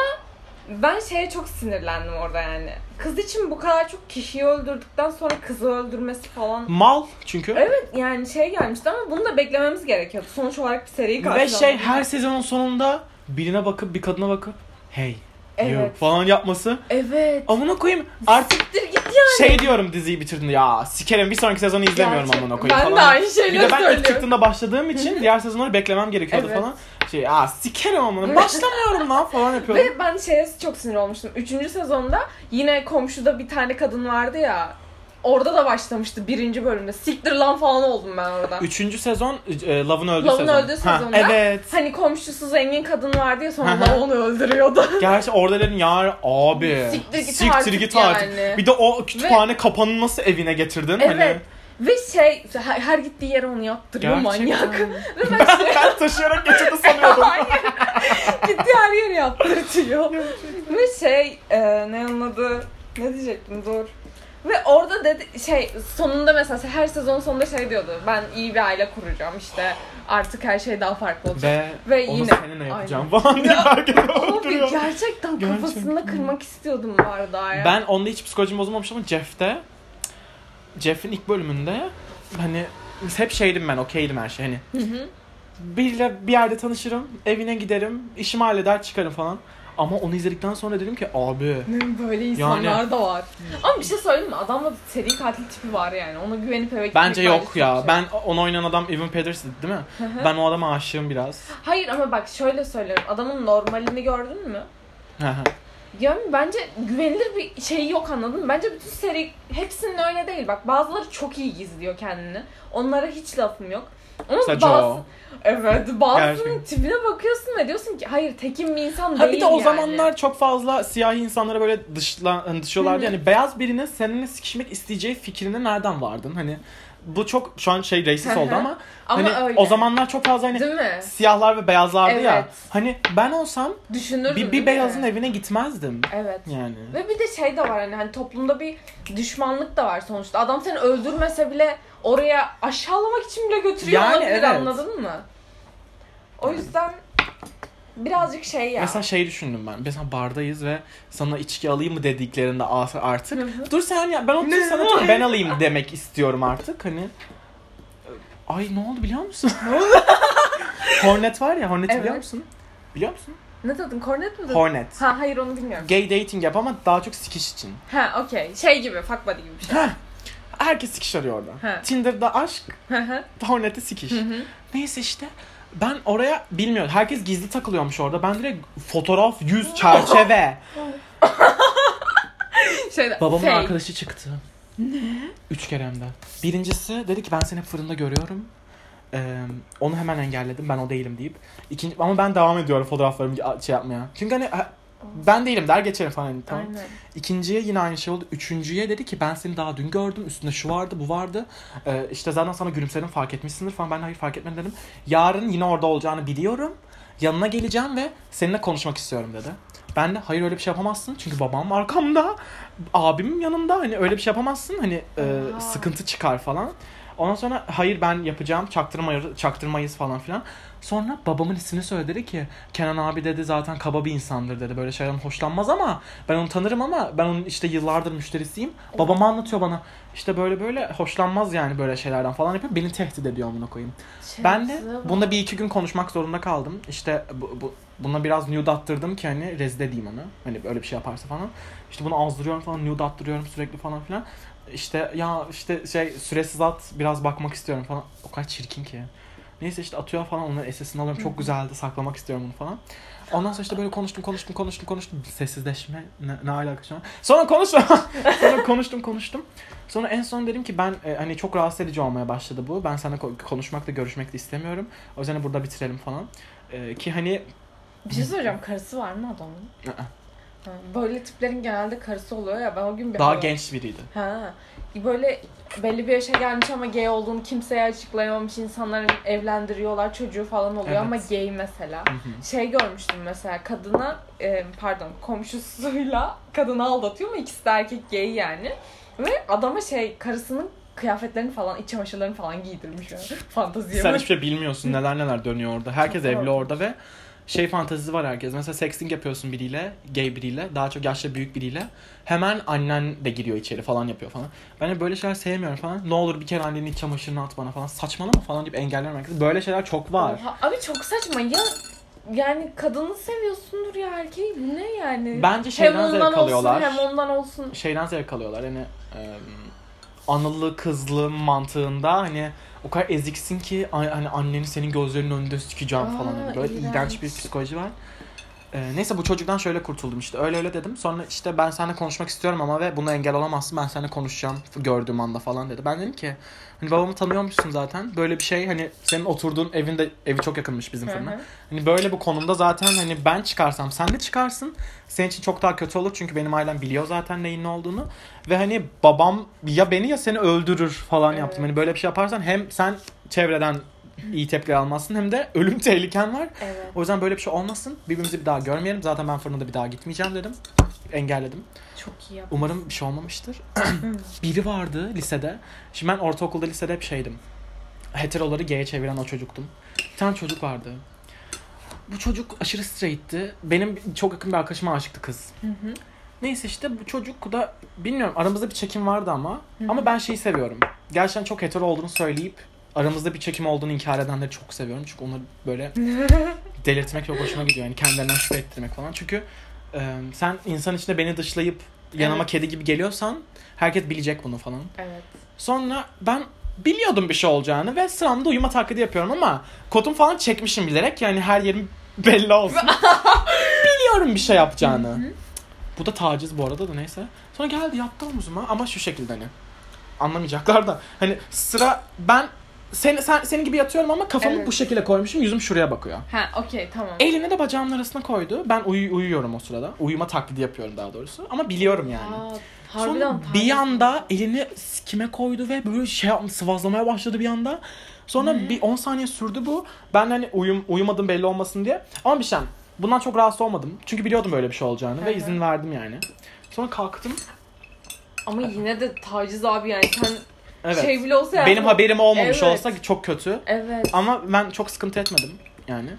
ben şeye çok sinirlendim orada yani. Kız için bu kadar çok kişiyi öldürdükten sonra kızı öldürmesi falan. Mal çünkü. Evet yani şey gelmişti ama bunu da beklememiz gerekiyordu. Sonuç olarak bir seriyi Ve karşılamak. şey her sezonun sonunda birine bakıp bir kadına bakıp hey Evet. falan yapması. Evet. Amına koyayım artık Siktir git yani. şey diyorum diziyi bitirdiğinde ya sikerim bir sonraki sezonu izlemiyorum Gerçek- amına koyayım Ben falan. de aynı Bir şeyleri de ben ilk söylüyorum. çıktığında başladığım için diğer sezonları beklemem gerekiyordu Evet. falan. Şey ya sikerim amına başlamıyorum lan falan yapıyordum. Ve ben şeye çok sinir olmuştum. Üçüncü sezonda yine komşuda bir tane kadın vardı ya. Orada da başlamıştı birinci bölümde. Siktir lan falan oldum ben orada. Üçüncü sezon e, Love'ın öldüğü Love'ın sezon. öldüğü Ha, sezonda. evet. Hani komşusu zengin kadın vardı ya sonra Hı hı. da onu öldürüyordu. Gerçi orada dedim ya abi. Siktir git artık yani. Bir de o kütüphane kapanı nasıl evine getirdin? Hani Evet. Ve şey her, her gittiği yere onu yaptırıyor Gerçekten. manyak. Ve ben şey, ben taşıyarak getirdi sanıyordum. Hayır. Gittiği her yere yaptırtıyor. Ve şey e, ne onun adı ne diyecektim dur. Ve orada dedi şey sonunda mesela her sezon sonunda şey diyordu. Ben iyi bir aile kuracağım işte artık her şey daha farklı olacak. Ve, Ve onu yine- seninle yapacağım falan diye herkes Abi öldürüyor. gerçekten kafasında Gerçekten. kırmak istiyordum bu arada ya. Ben onda hiç psikolojim bozulmamış ama Jeff'te Jeff'in ilk bölümünde hani hep şeydim ben okeydim her şey hani Hı hı. biriyle bir yerde tanışırım evine giderim işimi halleder çıkarım falan ama onu izledikten sonra dedim ki abi Böyle insanlar Yani- da var. Ama bir şey söyleyeyim mi? Adamda seri katil tipi var yani. Ona güvenip eve gitmek bence yok ya çok ben onu oynayan adam Evan Peters değil mi? Ben o adama aşığım biraz. Hayır ama bak şöyle söylüyorum. Adamın normalini gördün mü? Hı hı. Yani bence güvenilir bir şey yok anladın mı? Bence bütün seri hepsinin öyle değil. Bak bazıları çok iyi gizliyor kendini. Onlara hiç lafım yok. Ama Mesela bazı-. Evet bazısının tipine bakıyorsun ve diyorsun ki hayır tekin bir insan Ha değil bir de o yani. zamanlar çok fazla siyahi insanlara böyle dışla, hani dışıyorlardı. Hı hı. Yani beyaz birinin seninle sikişmek isteyeceği fikrine nereden vardın? Hani bu çok şu an şey racist oldu ama, Ama hani öyle. o zamanlar çok fazla hani mi? siyahlar ve beyazlardı ya. Evet. Hani ben olsam Düşünürdün bir, bir mi? beyazın evine gitmezdim. Evet. Yani. Ve bir de şey de var hani, hani toplumda bir düşmanlık da var sonuçta. Adam seni öldürmese bile oraya aşağılamak için bile götürüyor Yani olabilir evet. anladın mı? O yüzden birazcık şey ya. Mesela şey düşündüm ben. Mesela bardayız ve sana içki alayım mı dediklerinde artık. Dur sen ya ben otur sana dur, ben alayım demek istiyorum artık. Hani Ay ne oldu biliyor musun? Hornet var ya Hornet biliyor Evet. musun? Biliyor musun? Ne dedin? Kornet mi dedin? Hornet. Ha hayır onu bilmiyorum. Gay dating yap ama daha çok sikiş için. Ha okey. Şey gibi fuck buddy gibi bir şey. Heh. Herkes sikiş arıyor orada. He. Tinder'da aşk. Hornet'te sikiş. Hı hı. Neyse işte ben oraya bilmiyorum. Herkes gizli takılıyormuş orada. Ben direkt fotoğraf, yüz, çerçeve. Şeyde, Babamın fake. arkadaşı çıktı. Ne? Üç kere hem de. Birincisi dedi ki ben seni hep fırında görüyorum. Ee, onu hemen engelledim ben o değilim deyip. İkinci, ama ben devam ediyorum fotoğraflarımı şey yapmaya. Çünkü hani ha, ben değilim der geçerim falan. Hani, tamam. Aynen. İkinciye yine aynı şey oldu. Üçüncüye dedi ki ben seni daha dün gördüm. Üstünde şu vardı bu vardı. Ee, işte zaten sana gülümsedim fark etmişsindir falan. Ben hayır fark etmedim dedim. Yarın yine orada olacağını biliyorum. Yanına geleceğim ve seninle konuşmak istiyorum dedi. Ben de hayır öyle bir şey yapamazsın. Çünkü babam arkamda. Abim yanımda. Hani öyle bir şey yapamazsın. Hani e, sıkıntı çıkar falan. Ondan sonra hayır ben yapacağım. Çaktırmayız, çaktırmayız falan filan. Sonra babamın ismini söyledi dedi ki Kenan abi dedi zaten kaba bir insandır dedi. Böyle şeylerden hoşlanmaz ama ben onu tanırım ama ben onun işte yıllardır müşterisiyim. Babam anlatıyor bana işte böyle böyle hoşlanmaz yani böyle şeylerden falan yapıyor. Beni tehdit ediyor amına koyayım. Ben de bunda bir iki gün konuşmak zorunda kaldım. İşte bu, bu, buna biraz nude attırdım ki hani rezil edeyim onu. Hani böyle bir şey yaparsa falan. İşte bunu azdırıyorum falan nude attırıyorum sürekli falan filan. İşte ya işte şey süresiz at biraz bakmak istiyorum falan. O kadar çirkin ki. Neyse işte atıyor falan onların SS'ini alıyorum. Çok güzeldi saklamak istiyorum bunu falan. Ondan sonra işte böyle konuştum konuştum konuştum konuştum. Sessizleşme ne, ne alaka şu an. Sonra konuştum. sonra konuştum konuştum. Sonra en son dedim ki ben e, hani çok rahatsız edici olmaya başladı bu. Ben seninle ko- konuşmak da görüşmek de istemiyorum. O yüzden burada bitirelim falan. E, ki hani Bir şey söyleyeceğim. Karısı var mı adamın? Böyle tiplerin genelde karısı oluyor ya. Ben o gün bir daha genç biriydi. Ha. Böyle belli bir yaşa gelmiş ama gay olduğunu kimseye açıklayamamış insanları evlendiriyorlar. Çocuğu falan oluyor Evet. ama gay mesela. Hı hı. Şey görmüştüm mesela kadına e, pardon komşusuyla kadını aldatıyor ama ikisi de erkek gay yani. Ve adama şey karısının kıyafetlerini falan iç çamaşırlarını falan giydirmiş yani. Fanteziye Sen hiçbir şey bilmiyorsun neler neler dönüyor orada. Herkes Çok evli orada ve şey fantezisi var herkes. Mesela sexting yapıyorsun biriyle, gay biriyle, daha çok yaşça büyük biriyle. Hemen annen de giriyor içeri falan yapıyor falan. Ben de böyle şeyler sevmiyorum falan. Ne olur bir kere annenin iç çamaşırını at bana falan. Saçmalama falan deyip engelliyorum herkesi. Böyle şeyler çok var. Oha, abi çok saçma ya. Yani kadını seviyorsundur ya erkeği. Bu ne yani? Bence şeyden hem zevk alıyorlar. olsun hem ondan olsun. Şeyden zevk alıyorlar hani e, analı kızlı mantığında hani o kadar eziksin ki hani anneni senin gözlerinin önünde sikeceğim Aa, falan. Hani böyle iğrenç. iğrenç bir psikoloji var. Ee, neyse bu çocuktan şöyle kurtuldum işte. Öyle öyle dedim. Sonra işte ben seninle konuşmak istiyorum ama ve buna engel olamazsın. Ben seninle konuşacağım gördüğüm anda falan dedi. Ben dedim ki hani babamı tanıyormuşsun zaten. Böyle bir şey hani senin oturduğun evin de evi çok yakınmış bizim fırına. Hani böyle bu konumda zaten hani ben çıkarsam sen de çıkarsın. Senin için çok daha kötü olur çünkü benim ailem biliyor zaten neyin ne olduğunu. Ve hani babam ya beni ya seni öldürür falan Evet. yaptım. Hani böyle bir şey yaparsan hem sen çevreden iyi tepkiler almazsın hem de ölüm tehliken var. Evet. O yüzden böyle bir şey olmasın. Birbirimizi bir daha görmeyelim. Zaten ben fırında bir daha gitmeyeceğim dedim. Engelledim. Çok iyi yaptın. Umarım bir şey olmamıştır. Biri vardı lisede. Şimdi ben ortaokulda lisede hep şeydim. Heteroları gay'e çeviren o çocuktum. Bir tane çocuk vardı. Bu çocuk aşırı straight'ti. Benim çok yakın bir arkadaşıma aşıktı kız. Hı hı. Neyse işte bu çocuk da bilmiyorum aramızda bir çekim vardı ama. Hı. Ama ben şeyi seviyorum. Gerçekten çok hetero olduğunu söyleyip aramızda bir çekim olduğunu inkar edenleri çok seviyorum. Çünkü onları böyle delirtmek çok hoşuma gidiyor. Yani kendilerinden şüphe ettirmek falan. Çünkü e, sen insan içinde beni dışlayıp yanıma Evet. kedi gibi geliyorsan herkes bilecek bunu falan. Evet. Sonra ben biliyordum bir şey olacağını ve sıramda uyuma taklidi yapıyorum ama kotum falan çekmişim bilerek yani her yerim belli olsun. Biliyorum bir şey yapacağını. Bu da taciz bu arada da neyse. Sonra geldi yattı omuzuma ama şu şekilde hani. Anlamayacaklar da. Hani sıra ben sen, sen, senin gibi yatıyorum ama kafamı Evet. bu şekilde koymuşum. Yüzüm şuraya bakıyor. Ha okey tamam. Elini de bacağımın arasına koydu. Ben uyu- uyuyorum o sırada. Uyuma taklidi yapıyorum daha doğrusu. Ama biliyorum yani. Aa, Sonra harbiden bir tarz- anda elini kime koydu ve böyle şey yapmış, sıvazlamaya başladı bir anda. Sonra bir 10 saniye sürdü bu. Ben hani uyum, uyumadım belli olmasın diye. Ama bir şey bundan çok rahatsız olmadım. Çünkü biliyordum böyle bir şey olacağını Hı ve hı. izin verdim yani. Sonra kalktım. Ama yine de taciz abi yani sen Evet. şey bile olsa Benim yapma- haberim olmamış Evet. olsa çok kötü. Evet. Ama ben çok sıkıntı etmedim yani.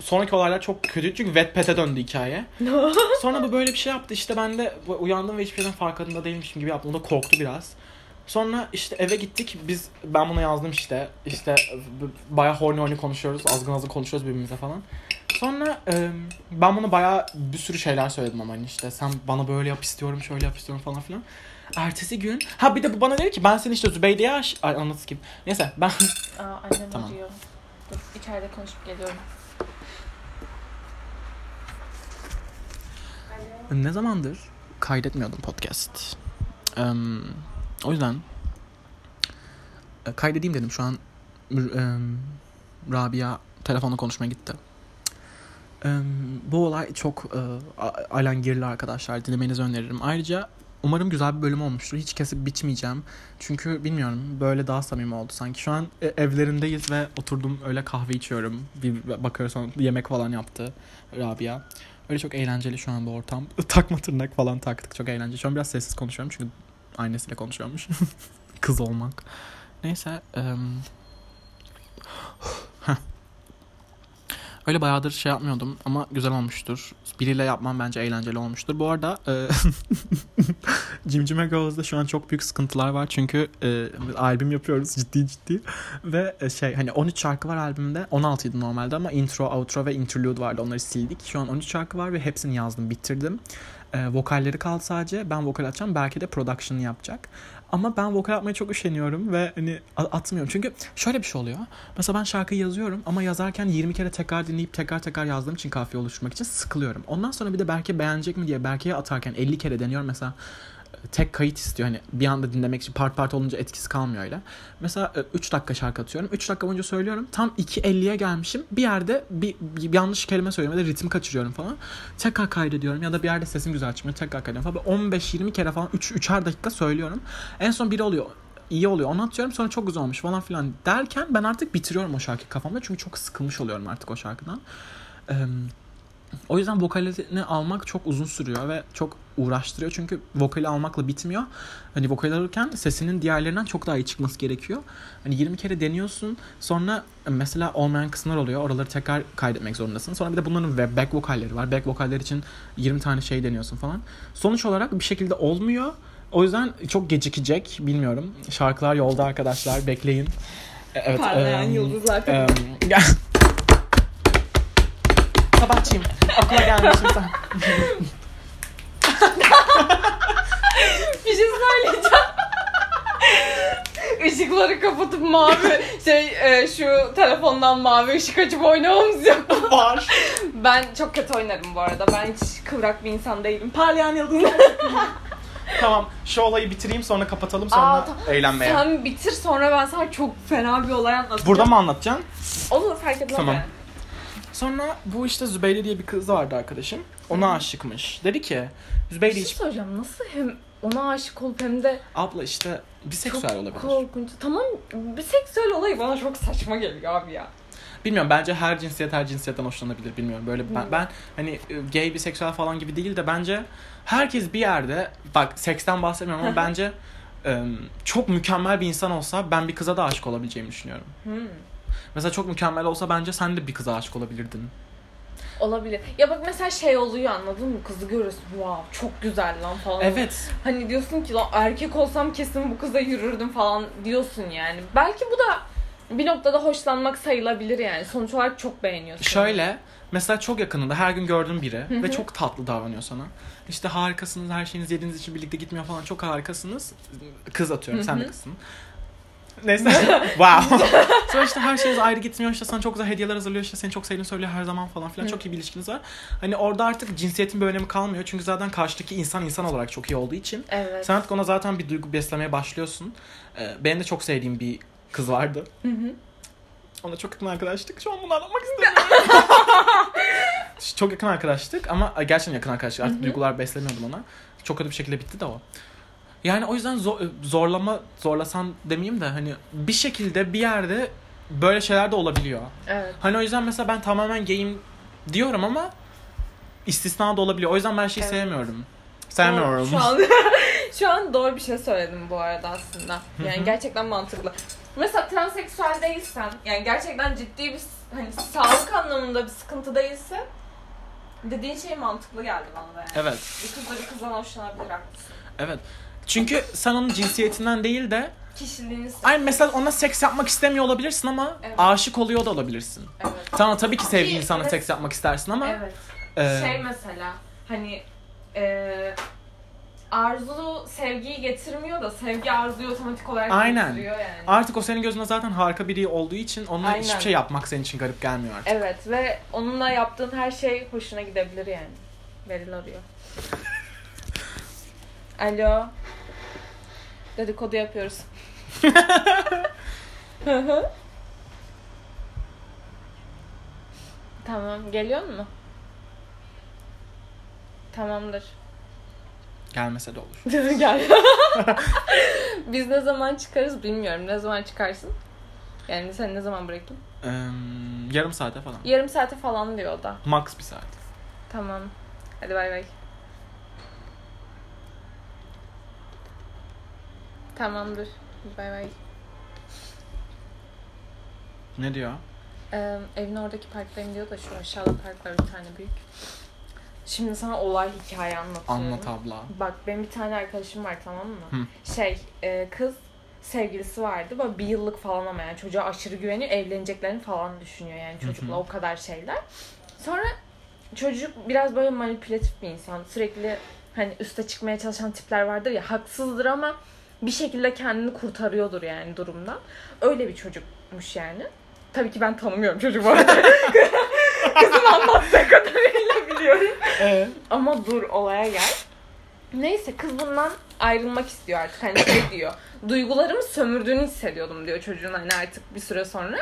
Sonraki olaylar çok kötü çünkü Wattpad'e döndü hikaye. Sonra bu böyle bir şey yaptı işte ben de uyandım ve hiçbir şeyden farkında değilmişim gibi yaptım. O da korktu biraz. Sonra işte eve gittik. Biz ben buna yazdım işte. İşte b- bayağı horny horny konuşuyoruz. Azgın azgın konuşuyoruz birbirimize falan. Sonra e, ben buna bayağı bir sürü şeyler söyledim ama hani işte sen bana böyle yap istiyorum, şöyle yap istiyorum falan filan. Ertesi gün ha bir de bu bana dedi ki ben seni işte Zübeyde'ye aş... Ay anlatı kim? Neyse ben Aa, annem Tamam. arıyor. Dur içeride konuşup geliyorum. Ne zamandır kaydetmiyordum podcast. Em, o yüzden e, kaydedeyim dedim. Şu an em, Rabia telefonla konuşmaya gitti. Em, bu olay çok e, a- alengirli arkadaşlar. Dinlemenizi öneririm. Ayrıca umarım güzel bir bölüm olmuştur. Hiç kesip biçmeyeceğim. Çünkü bilmiyorum böyle daha samimi oldu sanki. Şu an e, evlerindeyiz ve oturdum öyle kahve içiyorum. Bir bakıyorsun yemek falan yaptı Rabia. Öyle çok eğlenceli şu anda ortam. Takma tırnak falan taktık. Çok eğlenceli. Şu an biraz sessiz konuşuyorum çünkü annesiyle konuşuyormuş. Kız olmak. Neyse. heh. Öyle bayağıdır şey yapmıyordum ama güzel olmuştur. Biriyle yapmam bence eğlenceli olmuştur. Bu arada e, Cimcime Girls'da şu an çok büyük sıkıntılar var. Çünkü e, albüm yapıyoruz ciddi ciddi. Ve e, şey hani 13 şarkı var albümde. 16 idi normalde ama intro, outro ve interlude vardı. Onları sildik. Şu an 13 şarkı var ve hepsini yazdım, bitirdim. E, vokalleri kaldı sadece. Ben vokal atacağım. Belki de production'ı yapacak. Ama ben vokal atmaya çok üşeniyorum ve hani atmıyorum. Çünkü şöyle bir şey oluyor. Mesela ben şarkıyı yazıyorum ama yazarken 20 kere tekrar dinleyip tekrar tekrar yazdığım için kafiye oluşturmak için sıkılıyorum. Ondan sonra bir de belki beğenecek mi diye Berke'ye atarken 50 kere deniyorum. Mesela tek kayıt istiyor. Hani bir anda dinlemek için part part olunca etkisi kalmıyor öyle. Mesela 3 dakika şarkı atıyorum. 3 dakika boyunca söylüyorum. Tam 2.50'ye gelmişim. Bir yerde bir, bir yanlış kelime söylüyorum ya da ritim kaçırıyorum falan. Tekrar kaydediyorum ya da bir yerde sesim güzel çıkmıyor. Tekrar kaydediyorum falan. Böyle 15-20 kere falan 3 üç, 3'er dakika söylüyorum. En son biri oluyor iyi oluyor. Onu atıyorum sonra çok güzel olmuş falan filan derken ben artık bitiriyorum o şarkıyı kafamda. Çünkü çok sıkılmış oluyorum artık o şarkıdan. Eee, o yüzden vokalini almak çok uzun sürüyor ve çok uğraştırıyor. Çünkü vokali almakla bitmiyor. Hani vokal alırken sesinin diğerlerinden çok daha iyi çıkması gerekiyor. Hani 20 kere deniyorsun. Sonra mesela olmayan kısımlar oluyor. Oraları tekrar kaydetmek zorundasın. Sonra bir de bunların back vokalleri var. Back vokaller için 20 tane şey deniyorsun falan. Sonuç olarak bir şekilde olmuyor. O yüzden çok gecikecek. Bilmiyorum. Şarkılar yolda arkadaşlar. Bekleyin. Evet. Parlayan em, yıldızlar. gel- Sabahçıyım. Okula gelmişim sen. bir şey söyleyeceğim. Işıkları kapatıp mavi şey e, şu telefondan mavi ışık açıp oynamamız yok. Var. Ben çok kötü oynarım bu arada. Ben hiç kıvrak bir insan değilim. Parlayan yıldızlar. tamam. Şu olayı bitireyim sonra kapatalım sonra Aa, ta- eğlenmeye. Sen bitir sonra ben sana çok fena bir olay anlatacağım. Burada mı anlatacaksın? Olur fark etmez. Tamam. yani. Sonra bu işte Zübeyde diye bir kız vardı arkadaşım. Ona aşıkmış. Dedi ki Zübeyde Bir şey hiç söyleyeceğim. Nasıl hem ona aşık olup hem de abla işte biseksüel çok olabilir. korkunç. Tamam biseksüel olayı bana çok saçma geliyor abi ya. Bilmiyorum bence her cinsiyet her cinsiyetten hoşlanabilir bilmiyorum. Böyle ben, ben hani e, gay biseksüel falan gibi değil de bence herkes bir yerde bak seksten bahsetmiyorum ama bence e, çok mükemmel bir insan olsa ben bir kıza da aşık olabileceğimi düşünüyorum. Hmm. Mesela çok mükemmel olsa bence sen de bir kıza aşık olabilirdin. Olabilir. Ya bak mesela şey oluyor anladın mı? Kızı görüyorsun. Wow çok güzel lan falan. Evet. Hani diyorsun ki lan erkek olsam kesin bu kıza yürürdüm falan diyorsun yani. Belki bu da bir noktada hoşlanmak sayılabilir yani. Sonuç olarak çok beğeniyorsun. Şöyle mesela çok yakınında her gün gördüğün biri ve çok tatlı davranıyor sana. İşte harikasınız, her şeyiniz yediğiniz için birlikte gitmiyor falan çok harikasınız. Kız atıyorum, sen de kızsın. Neyse. wow. Sonra işte her şeyiniz ayrı gitmiyor. işte sana çok güzel hediyeler hazırlıyor. işte seni çok sevdiğini söylüyor her zaman falan filan. Hı. Çok iyi bir ilişkiniz var. Hani orada artık cinsiyetin bir önemi kalmıyor. Çünkü zaten karşıdaki insan insan olarak çok iyi olduğu için. Evet. Sen artık ona zaten bir duygu beslemeye başlıyorsun. Ee, benim de çok sevdiğim bir kız vardı. Hı hı. Onunla çok yakın arkadaştık. Şu an bunu anlatmak istemiyorum. çok yakın arkadaştık ama gerçekten yakın arkadaşlık. Artık Hı hı. duygular beslemiyordum ona. Çok kötü bir şekilde bitti de o. Yani o yüzden zor- zorlama, zorlasan demeyeyim de hani bir şekilde bir yerde böyle şeyler de olabiliyor. Evet. Hani o yüzden mesela ben tamamen gayim diyorum ama istisna da olabiliyor. O yüzden ben şeyi Evet. sevmiyorum. Sevmiyorum. Şu an şu an doğru bir şey söyledim bu arada aslında. Yani gerçekten mantıklı. Mesela transseksüel değilsen, yani gerçekten ciddi bir hani sağlık anlamında bir sıkıntı değilse dediğin şey mantıklı geldi bana da yani. Evet. Bir kız da bir kızdan hoşlanabilir haklısın. Evet. Çünkü sen onun cinsiyetinden değil de Kişiliğini Ay mesela ona seks yapmak istemiyor olabilirsin ama Evet. aşık oluyor da olabilirsin. Evet. Tamam tabii ki sevdiğin insana seks yapmak istersin ama Evet. e, Şey mesela hani e, arzu sevgiyi getirmiyor da sevgi arzuyu otomatik olarak Aynen. getiriyor yani. artık o senin gözünde zaten harika biri olduğu için onunla Aynen. hiçbir şey yapmak senin için garip gelmiyor artık. Evet ve onunla yaptığın her şey hoşuna gidebilir yani. Beril arıyor. Alo. Dedikodu yapıyoruz. Hı hı. tamam. Geliyor mu? Tamamdır. Gelmese de olur. Gel. Biz ne zaman çıkarız bilmiyorum. Ne zaman çıkarsın? Yani sen ne zaman bırakayım? Ee, yarım saate falan. Yarım saate falan diyor o da. Max bir saat. Tamam. Hadi bay bay. Tamamdır. Bay bay. Ne diyor? Ee, evin oradaki parktayım diyor da şu aşağıda park var bir tane büyük. Şimdi sana olay hikaye anlatıyorum. Anlat abla. Bak benim bir tane arkadaşım var tamam mı? Hı. Şey e, kız sevgilisi vardı. Böyle bir yıllık falan ama yani çocuğa aşırı güveniyor. Evleneceklerini falan düşünüyor yani çocukla Hı hı. o kadar şeyler. Sonra çocuk biraz böyle manipülatif bir insan. Sürekli hani üste çıkmaya çalışan tipler vardır ya haksızdır ama bir şekilde kendini kurtarıyordur yani durumdan. Öyle bir çocukmuş yani. Tabii ki ben tanımıyorum çocuğu bu arada. Kızım anlattığı kadarıyla biliyorum. Ee? Ama dur olaya gel. Neyse kız bundan ayrılmak istiyor artık. Hani şey diyor. Duygularımı sömürdüğünü hissediyordum diyor çocuğun hani artık bir süre sonra.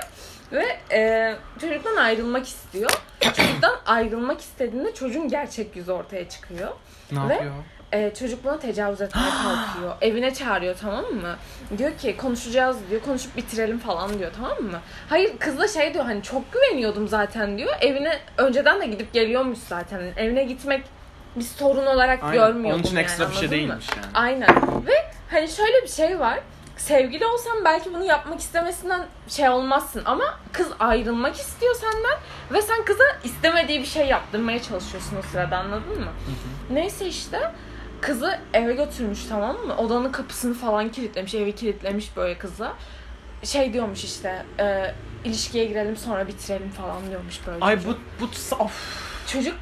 Ve e, çocuktan ayrılmak istiyor. Çocuktan ayrılmak istediğinde çocuğun gerçek yüzü ortaya çıkıyor. Ne Ve- yapıyor? E, çocuk buna tecavüz etmeye kalkıyor. Evine çağırıyor tamam mı? Diyor ki konuşacağız diyor. Konuşup bitirelim falan diyor tamam mı? Hayır kız da şey diyor hani çok güveniyordum zaten diyor. Evine önceden de gidip geliyormuş zaten. Evine gitmek bir sorun olarak Aynen. görmüyordum Onun için yani, ekstra bir şey anladın mı? değilmiş yani. Aynen. Ve hani şöyle bir şey var. Sevgili olsan belki bunu yapmak istemesinden şey olmazsın ama kız ayrılmak istiyor senden ve sen kıza istemediği bir şey yaptırmaya çalışıyorsun o sırada anladın mı? Neyse işte kızı eve götürmüş tamam mı? Odanın kapısını falan kilitlemiş, evi kilitlemiş böyle kıza. Şey diyormuş işte, e, ilişkiye girelim sonra bitirelim falan diyormuş böyle. Ay bu bu of. Çocuk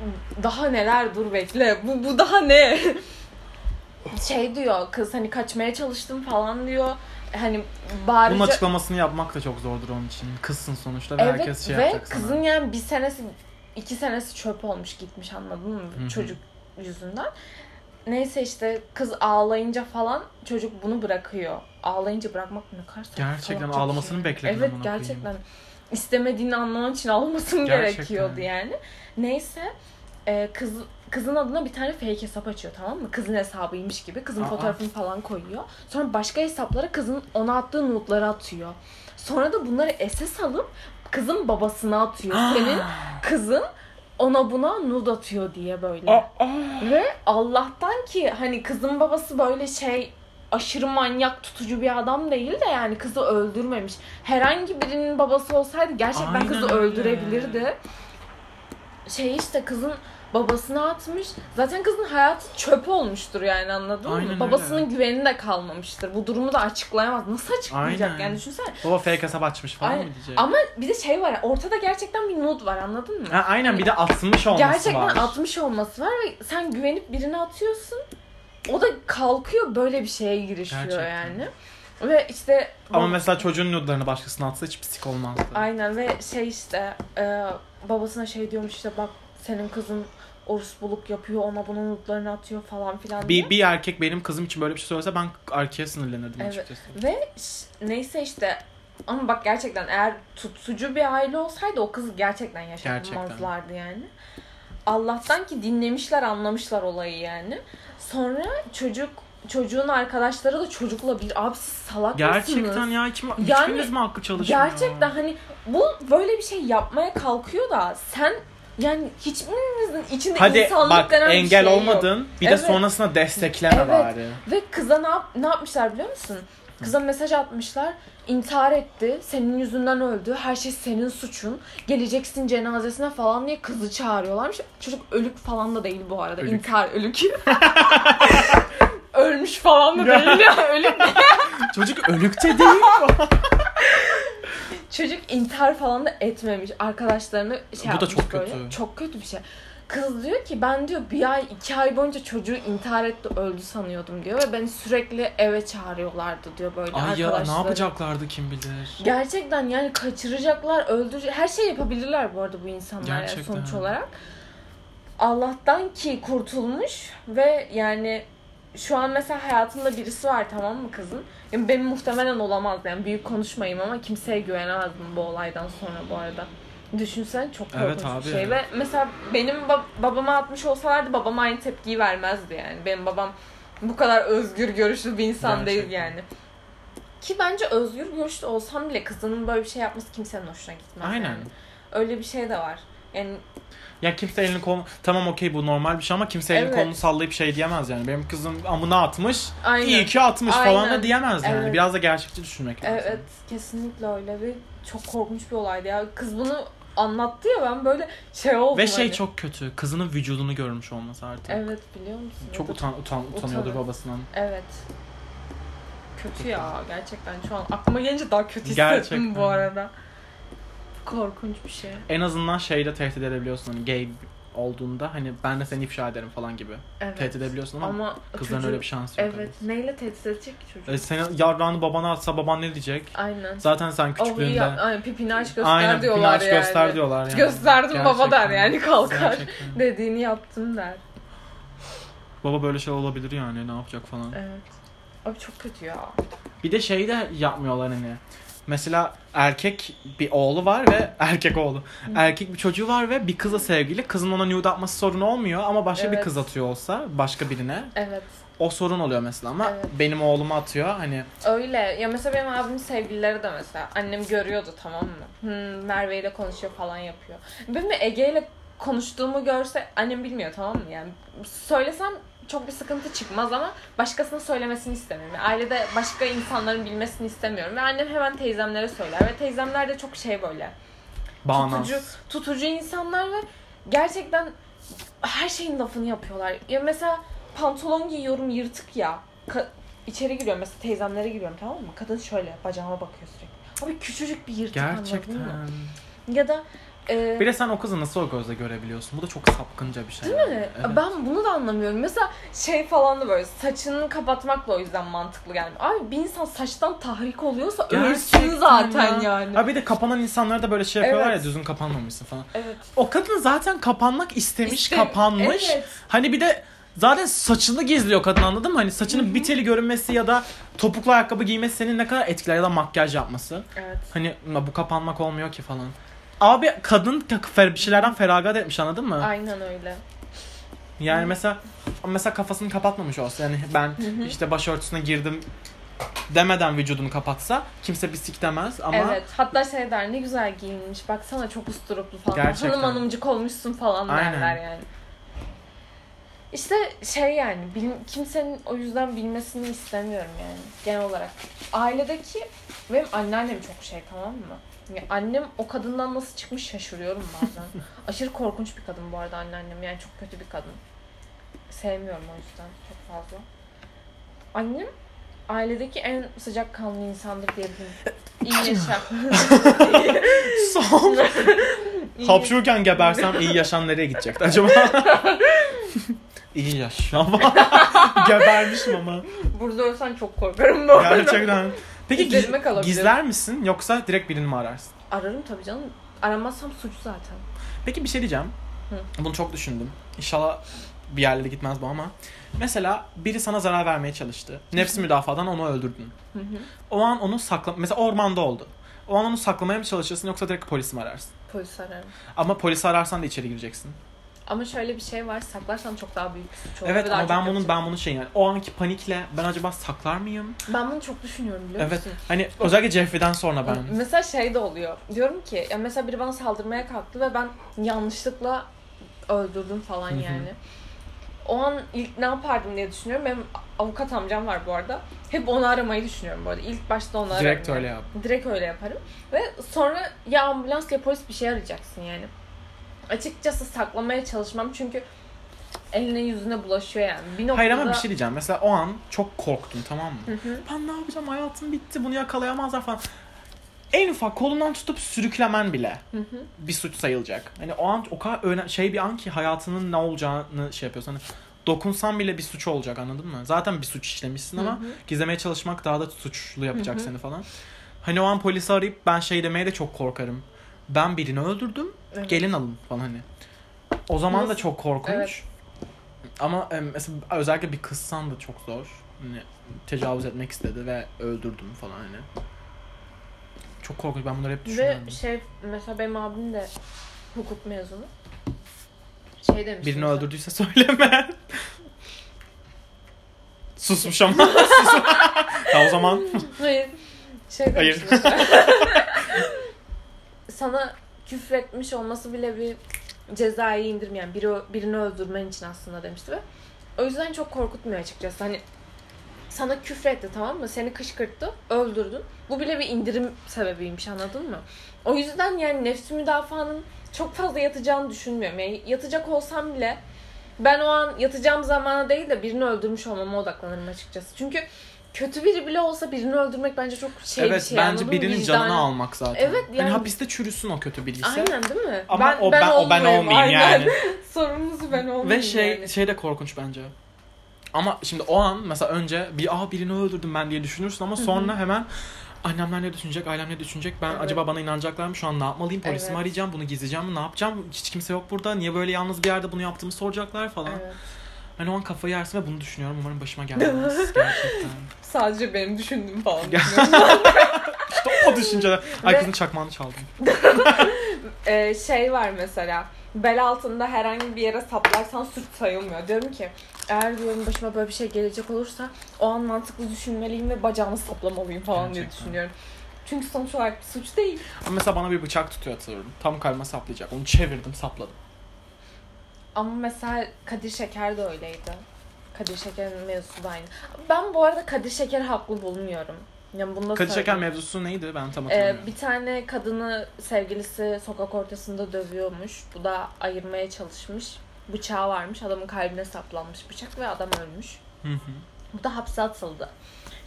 daha neler dur bekle. Bu bu daha ne? şey diyor kız hani kaçmaya çalıştım falan diyor. Hani bağıracak. Bunun açıklamasını yapmak da çok zordur onun için. Kızsın sonuçta ve Evet herkes şey ve yapacak sana. kızın yani bir senesi iki senesi çöp olmuş gitmiş anladın mı Hı hı. çocuk yüzünden. Neyse işte kız ağlayınca falan çocuk bunu bırakıyor. Ağlayınca bırakmak ne kadar Gerçekten bir ağlamasını şey. bekledin Evet amına koyayım. gerçekten. istemediğini anlaman için ağlamasın Gerçekten. gerekiyordu yani. Neyse e, kız kızın adına bir tane fake hesap açıyor tamam mı? Kızın hesabıymış gibi. Kızın Aa. fotoğrafını falan koyuyor. Sonra başka hesaplara kızın ona attığı notları atıyor. Sonra da bunları SS alıp kızın babasına atıyor. Senin kızın ona buna nude atıyor diye böyle. Aa, aa. Ve Allah'tan ki hani kızın babası böyle şey aşırı manyak tutucu bir adam değil de yani kızı öldürmemiş. Herhangi birinin babası olsaydı gerçekten Aynen kızı öyle. öldürebilirdi. Şey işte kızın babasına atmış. Zaten kızın hayatı çöp olmuştur yani anladın Aynen mı? öyle. Babasının güveni de kalmamıştır. Bu durumu da açıklayamaz. Nasıl açıklayacak Aynen. yani düşünsene. Baba fake hesap açmış falan Aynen. mı diyecek? Ama bir de şey var ya ortada gerçekten bir nude var anladın mı? Ha, aynen bir de atmış olması Gerçekten var. 60 olması var ve sen güvenip birine atıyorsun. O da kalkıyor böyle bir şeye girişiyor Gerçekten. yani. Ve işte Ama bab- mesela çocuğun nude'larını başkasına atsa hiç psik olmazdı. aynen ve şey işte e, babasına şey diyormuş işte bak senin kızın orospuluk yapıyor ona bunun notlarını atıyor falan filan diye. Bir, bir erkek benim kızım için böyle bir şey söylese ben erkeğe sinirlenirdim Evet. açıkçası. Ve neyse işte Ama bak gerçekten eğer tutucu bir aile olsaydı o kızı gerçekten yaşatmazlardı yani. Allah'tan ki dinlemişler anlamışlar olayı yani. Sonra çocuk çocuğun arkadaşları da çocukla bir abi siz salak Gerçekten mısınız? ya hiç mi, Yani hiçbiriniz mi hakkı çalışmıyor? Gerçekten hani bu böyle bir şey yapmaya kalkıyor da sen yani hiçbirinizin içinde Hadi insanlık bak denen bir engel şey yok. olmadın bir de Evet. sonrasında destekleme Evet. bari. Ve kıza ne, yap- ne yapmışlar biliyor musun? Kıza mesaj atmışlar. İntihar etti. Senin yüzünden öldü. Her şey senin suçun. Geleceksin cenazesine falan diye kızı çağırıyorlarmış. Çocuk ölük falan da değil bu arada. Ölük. İntihar ölük. Ölmüş falan da değil ya. Ölük. Çocuk ölükte değil. Çocuk intihar falan da etmemiş. Arkadaşlarını şey Bu da yapmış çok böyle. kötü. Çok kötü bir şey. Kız diyor ki ben diyor bir ay iki ay boyunca çocuğu intihar etti öldü sanıyordum diyor. Ve beni sürekli eve çağırıyorlardı diyor böyle Ay ya arkadaşları. ne yapacaklardı kim bilir. Gerçekten yani kaçıracaklar, öldürecek. Her şey yapabilirler bu arada bu insanlar yani Gerçekten. sonuç olarak. Allah'tan ki kurtulmuş ve yani şu an mesela hayatında birisi var tamam mı kızın? Yani benim muhtemelen olamaz yani büyük konuşmayayım ama kimseye güvenemezdim bu olaydan sonra bu arada. Düşünsen çok korkunç Evet abi. bir şey ve mesela benim bab- babama atmış olsalardı babam aynı tepkiyi vermezdi yani. Benim babam bu kadar özgür görüşlü bir insan değil Gerçekten. yani. Ki bence özgür görüşlü olsam bile kızının böyle bir şey yapması kimsenin hoşuna gitmez. Aynen. yani. Öyle bir şey de var. Yani Ya kimse elini kolunu... Tamam okey bu normal bir şey ama kimse elini Evet. kolunu sallayıp şey diyemez yani. Benim kızım amına atmış. aynen. iyi ki atmış falan da Aynen. diyemez yani. Evet. Biraz da gerçekçi düşünmek lazım. Evet kesinlikle öyle bir çok korkunç bir olaydı ya. Kız bunu anlattı ya ben böyle şey oldum. Ve şey hani. çok kötü. Kızının vücudunu görmüş olması artık. Evet biliyor musun? Çok utan, utan, utanıyordur Utanır. babasından. Evet. Kötü ya gerçekten şu an aklıma gelince daha kötü hissettim Gerçekten. bu arada. Korkunç bir şey. En azından şeyde tehdit edebiliyorsun. Hani gay olduğunda hani ben de seni ifşa ederim falan gibi. Evet. Tehdit edebiliyorsun ama, Ama kızların çocuğu- öyle bir şansı yok. Evet. Neyle tehdit edecek ki çocuk? E, senin yarrağını babana atsa baban ne diyecek? Aynen. Zaten sen Oh, küçüklüğünde... ya, aynen pipini aç göster Aynen diyorlar pinaç yani. göster diyorlar yani. Gösterdim baba der Gerçekten. yani kalkar. Gerçekten. Dediğini yaptım der. Baba böyle şey olabilir yani ne yapacak falan. Evet. Abi çok kötü ya. Bir de şey de yapmıyorlar hani. Mesela erkek bir oğlu var ve erkek oğlu. Erkek bir çocuğu var ve bir kızla sevgili. Kızın ona nude atması sorun olmuyor ama başka bir Evet. kız atıyor olsa başka birine Evet. o sorun oluyor mesela ama Evet. benim oğluma atıyor hani Öyle. Ya mesela benim abimin sevgilileri de mesela. Annem görüyordu tamam mı? Hmm, Merve ile konuşuyor falan yapıyor. Benim de Ege ile konuştuğumu görse annem bilmiyor tamam mı? Yani söylesem çok bir sıkıntı çıkmaz ama başkasına söylemesini istemiyorum. Yani ailede başka insanların bilmesini istemiyorum. Ve annem hemen teyzemlere söyler. Ve teyzemler de çok şey böyle. bağnaz. Tutucu, tutucu insanlar ve gerçekten her şeyin lafını yapıyorlar. Ya mesela pantolon giyiyorum yırtık ya. Ka- içeri giriyorum mesela teyzemlere giriyorum tamam mı? Kadın şöyle bacağıma bakıyor sürekli. Abi küçücük bir yırtık anladın Gerçekten. mı? Ya da e, Bir de sen o kızı nasıl o gözle görebiliyorsun? Bu da çok sapkınca bir şey. Değil mi? Evet. Ben bunu da anlamıyorum. Mesela şey falan da böyle saçını kapatmakla o yüzden mantıklı gelmiyor. Abi bir insan saçtan tahrik oluyorsa ölsün zaten ya. yani. Ha bir de kapanan insanlara da böyle şey yapıyorlar Evet. ya düzgün kapanmamışsın falan. Evet. O kadın zaten kapanmak istemiş, İşte- kapanmış. Evet. Hani bir de zaten saçını gizliyor kadın anladın mı? Hani saçının bir teli görünmesi ya da topuklu ayakkabı giymesi senin ne kadar etkiler ya da makyaj yapması. Evet. Hani bu kapanmak olmuyor ki falan. Abi kadın fer- bir şeylerden feragat etmiş anladın mı? Aynen öyle. Yani mesela mesela kafasını kapatmamış olsa yani ben hı. işte başörtüsüne girdim demeden vücudunu kapatsa kimse bir sik demez ama Evet. Hatta şey der ne güzel giyinmiş. Baksana çok usturuplu falan. Gerçekten. Hanım hanımcık olmuşsun falan Aynen. derler yani. İşte şey yani bil- kimsenin o yüzden bilmesini istemiyorum yani genel olarak. Ailedeki benim anneannem çok şey tamam mı? Ya annem o kadından nasıl çıkmış şaşırıyorum bazen. Aşırı korkunç bir kadın bu arada anneannem yani çok kötü bir kadın. Sevmiyorum o yüzden çok fazla. Annem ailedeki en sıcakkanlı insandır diyebilirim. İyi yaşa. son hapşururken gebersem iyi yaşam nereye gidecekti acaba? iyi yaşam. Gebermişim ama. Burada ölsen çok korkarım bu arada. Gerçekten. Peki giz- İzlerime gizler misin yoksa direkt birini mi ararsın? Ararım tabii canım. Aramazsam suç zaten. Peki bir şey diyeceğim. Bunu çok düşündüm. İnşallah bir yerlere gitmez bu ama. Mesela biri sana zarar vermeye çalıştı. Nefsi müdafadan onu öldürdün. Hı hı. O an onu sakla... Mesela ormanda oldu. O an onu saklamaya mı çalışırsın yoksa direkt polisi mi ararsın? Polis ararım. Ama polisi ararsan da içeri gireceksin. Ama şöyle bir şey var. Saklarsan çok daha büyük bir suç olur. Evet ama ben bunun ben bunun şey yani o anki panikle ben acaba saklar mıyım? Ben bunu çok düşünüyorum biliyor Evet. musun? Hani özellikle Jeffrey'den sonra ben. Mesela şey de oluyor. Diyorum ki ya mesela biri bana saldırmaya kalktı ve ben yanlışlıkla öldürdüm falan yani. O an ilk ne yapardım diye düşünüyorum. Benim avukat amcam var bu arada. Hep onu aramayı düşünüyorum bu arada. İlk başta onu ararım. Direkt öyle yap. Direkt öyle yaparım. Ve sonra ya ambulans ya polis bir şey arayacaksın yani. Açıkçası saklamaya çalışmam çünkü eline yüzüne bulaşıyor yani. Bir noktada... Hayır ama bir şey diyeceğim. Mesela o an çok korktum tamam mı? Hı hı. Ben ne yapacağım hayatım bitti bunu yakalayamazlar falan. En ufak kolundan tutup sürüklemen bile Hı hı. bir suç sayılacak. Hani o an o kadar öne- şey bir an ki hayatının ne olacağını şey yapıyorsun. Hani dokunsan bile bir suç olacak anladın mı? Zaten bir suç işlemişsin ama Hı hı. gizlemeye çalışmak daha da suçlu yapacak Hı hı. seni falan. Hani o an polisi arayıp ben şey demeye de çok korkarım. Ben birini öldürdüm. Evet. Gelin alın falan hani. O zaman da Nasıl? çok korkunç. Evet. Ama e, mesela özellikle bir kızsan da çok zor. Hani tecavüz etmek istedi ve öldürdüm falan hani. Çok korkunç. Ben bunları hep düşünüyorum. Ve şey mesela benim abim de hukuk mezunu. Şey demiş. Birini mesela. öldürdüyse söyleme. Susmuş ama. Sus. ya o zaman Hayır. Şey Hayır. Sana küfretmiş olması bile bir cezayı indirmeyen biri, birini öldürmen için aslında demişti ve o yüzden çok korkutmuyor açıkçası. Hani sana küfretti tamam mı? Seni kışkırttı, öldürdün. Bu bile bir indirim sebebiymiş anladın mı? O yüzden yani nefsi müdafaanın çok fazla yatacağını düşünmüyorum. Yani yatacak olsam bile ben o an yatacağım zamana değil de birini öldürmüş olmama odaklanırım açıkçası. Çünkü kötü biri bile olsa birini öldürmek bence çok şey bir evet şey. anladın bence birinin Vicdani- canını almak zaten. Evet, Hani yani- hapiste çürüsün o kötü biriyse. Aynen değil mi? Ama o ben, o ben olmayayım, aynen. yani. Sorumlusu ben olmayayım Ve şey yani. şey de korkunç bence. Ama şimdi o an mesela önce bir aa birini öldürdüm ben diye düşünürsün ama sonra hemen annemler ne düşünecek, ailem ne düşünecek, ben Evet. acaba bana inanacaklar mı, şu an ne yapmalıyım, polisi mi Evet. arayacağım, bunu gizleyeceğim mi, ne yapacağım, hiç kimse yok burada, niye böyle yalnız bir yerde bunu yaptığımı soracaklar falan. Evet. Hani o an kafayı yersin ve bunu düşünüyorum, umarım başıma gelmez gerçekten. Sadece benim düşündüğüm falan. Düşünüyorum. işte o düşünceler. Ay kızın çakmağını çaldım. Ee, şey var mesela. Bel altında herhangi bir yere saplarsan suç sayılmıyor. Diyorum ki eğer diyorum başıma böyle bir şey gelecek olursa o an mantıklı düşünmeliyim ve bacağımı saplamalıyım falan diye Gerçekten. düşünüyorum. Çünkü sonuç olarak bir suç değil. Ama mesela bana bir bıçak tutuyor hatırlıyorum. Tam kalbime saplayacak. Onu çevirdim, sapladım. Ama mesela Kadir Şeker de öyleydi. Kadir Şeker'in mevzusu da aynı. Ben bu arada Kadir Şeker haklı bulmuyorum. Yani bunu da Kadir Şeker söyleyeyim. mevzusu neydi? Ben tam Ee, hatırlamıyorum. bir tane kadını sevgilisi sokak ortasında dövüyormuş. Bu da ayırmaya çalışmış. Bıçağı varmış. Adamın kalbine saplanmış bıçak ve adam ölmüş. Hı hı. Bu da hapse atıldı.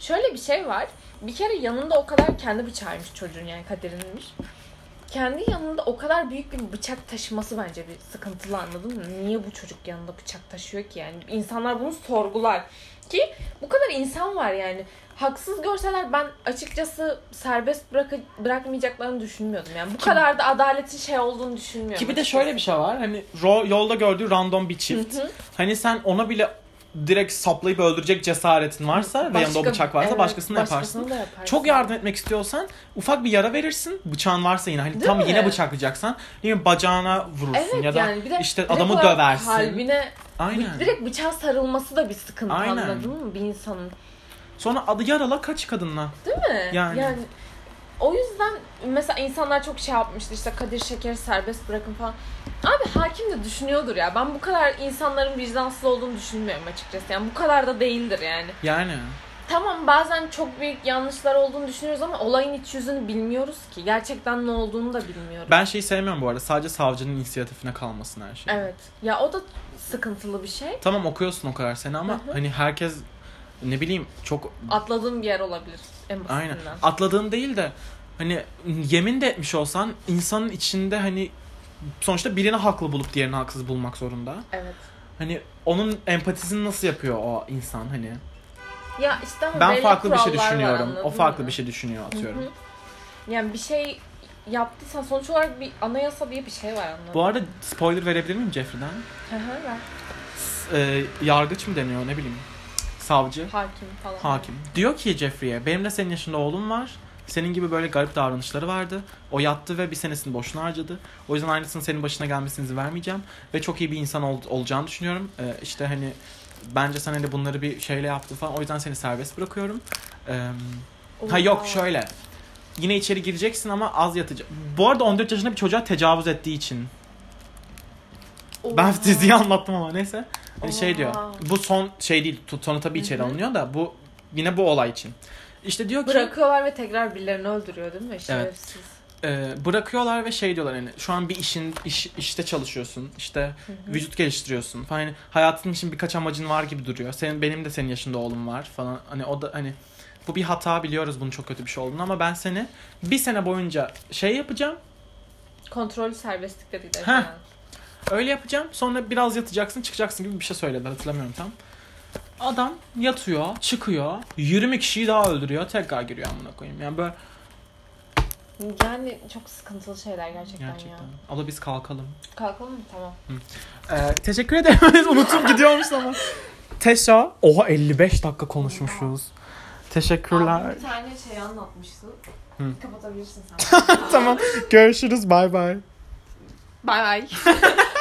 Şöyle bir şey var. Bir kere yanında o kadar kendi bıçağıymış çocuğun yani Kadir'inmiş. Kendi yanında o kadar büyük bir bıçak taşıması bence bir sıkıntılı anladın mı? Niye bu çocuk yanında bıçak taşıyor ki yani? İnsanlar bunu sorgular. Ki bu kadar insan var yani. Haksız görseler ben açıkçası serbest bırak bırakmayacaklarını düşünmüyordum. Yani bu kadar da adaletin şey olduğunu düşünmüyorum. Ki bir de şöyle bir şey var. Hani ro- yolda gördüğü random bir çift. Hı hı. Hani sen ona bile direkt saplayıp öldürecek cesaretin varsa ve yanında o Başka- bıçak varsa evet, başkasını yaparsın. başkasını da yaparsın. Çok yardım etmek istiyorsan ufak bir yara verirsin. Bıçağın varsa yine hani Değil tam mi? yine bıçaklayacaksan mi bacağına vurursun Evet ya da yani bir de işte adamı döversin. Kalbine Aynen. direkt bıçağa sarılması da bir sıkıntı Aynen. anladın mı bir insanın? Sonra adı yarala kaç kadınla. Değil mi? Yani. o yüzden mesela insanlar çok şey yapmıştı işte Kadir Şeker'i serbest bırakın falan. Abi hakim de düşünüyordur ya. Ben bu kadar insanların vicdansız olduğunu düşünmüyorum açıkçası. Yani bu kadar da değildir yani. Yani. Tamam bazen çok büyük yanlışlar olduğunu düşünüyoruz ama olayın iç yüzünü bilmiyoruz ki. Gerçekten ne olduğunu da bilmiyoruz. Ben şeyi sevmiyorum bu arada. Sadece savcının inisiyatifine kalmasın her şey. Evet. Ya o da sıkıntılı bir şey. Tamam okuyorsun o kadar sene ama Hı hı. hani herkes ne bileyim çok Atladığım bir yer olabilir en basitinden. aynen atladığın değil de hani yemin de etmiş olsan insanın içinde hani sonuçta birini haklı bulup diğerini haksız bulmak zorunda. Evet. Hani onun empatisini nasıl yapıyor o insan hani? Ya işte ama Ben farklı bir şey var, düşünüyorum. anladın O farklı mı? bir şey düşünüyor atıyorum. Hı hı. Yani bir şey yaptıysan sonuç olarak bir anayasa diye bir şey var anladın Bu arada spoiler verebilir miyim Jeffrey'den? Hı hı, ver. Ee, yargıç mı deniyor ne bileyim. Savcı. Hakim falan. Hakim. Diyor ki Jeffrey'e benim de senin yaşında oğlum var. Senin gibi böyle garip davranışları vardı. O yattı ve bir senesini boşuna harcadı. O yüzden aynısının senin başına gelmesini vermeyeceğim. Ve çok iyi bir insan ol- olacağını düşünüyorum. Ee, işte hani bence sen hani bunları bir şeyle yaptı falan. O yüzden seni serbest bırakıyorum. Ee, ha yok şöyle. Yine içeri gireceksin ama az yatacak. Bu arada 14 yaşında bir çocuğa tecavüz ettiği için. Ben Oha. diziyi anlattım ama neyse. Hani şey diyor. Bu son şey değil. Sonu tabii içeri alınıyor da bu yine bu olay için. İşte diyor ki Bırakıyorlar ve tekrar birilerini öldürüyor değil mi? Şerefsiz. e, bırakıyorlar ve şey diyorlar hani şu an bir işin iş, işte çalışıyorsun. işte vücut geliştiriyorsun falan. Hani hayatın için birkaç amacın var gibi duruyor. Senin benim de senin yaşında oğlum var falan. Hani o da hani bu bir hata biliyoruz bunun çok kötü bir şey olduğunu ama ben seni bir sene boyunca şey yapacağım. Kontrollü serbestlik dediler. Heh. Öyle yapacağım. Sonra biraz yatacaksın, çıkacaksın gibi bir şey söyledi. Hatırlamıyorum tam. Adam yatıyor, çıkıyor. 20 kişiyi daha öldürüyor. Tekrar giriyor amına koyayım. Yani böyle Yani çok sıkıntılı şeyler gerçekten, gerçekten. ya. Abla biz kalkalım. Kalkalım mı? Tamam. Ee, teşekkür ederim. Unutup gidiyormuş ama. Teşa. Oha 55 dakika konuşmuşuz. Teşekkürler. Abi bir tane şey anlatmıştı. Hı. Kapatabilirsin sen. tamam. Görüşürüz. Bay bay. Bay bay.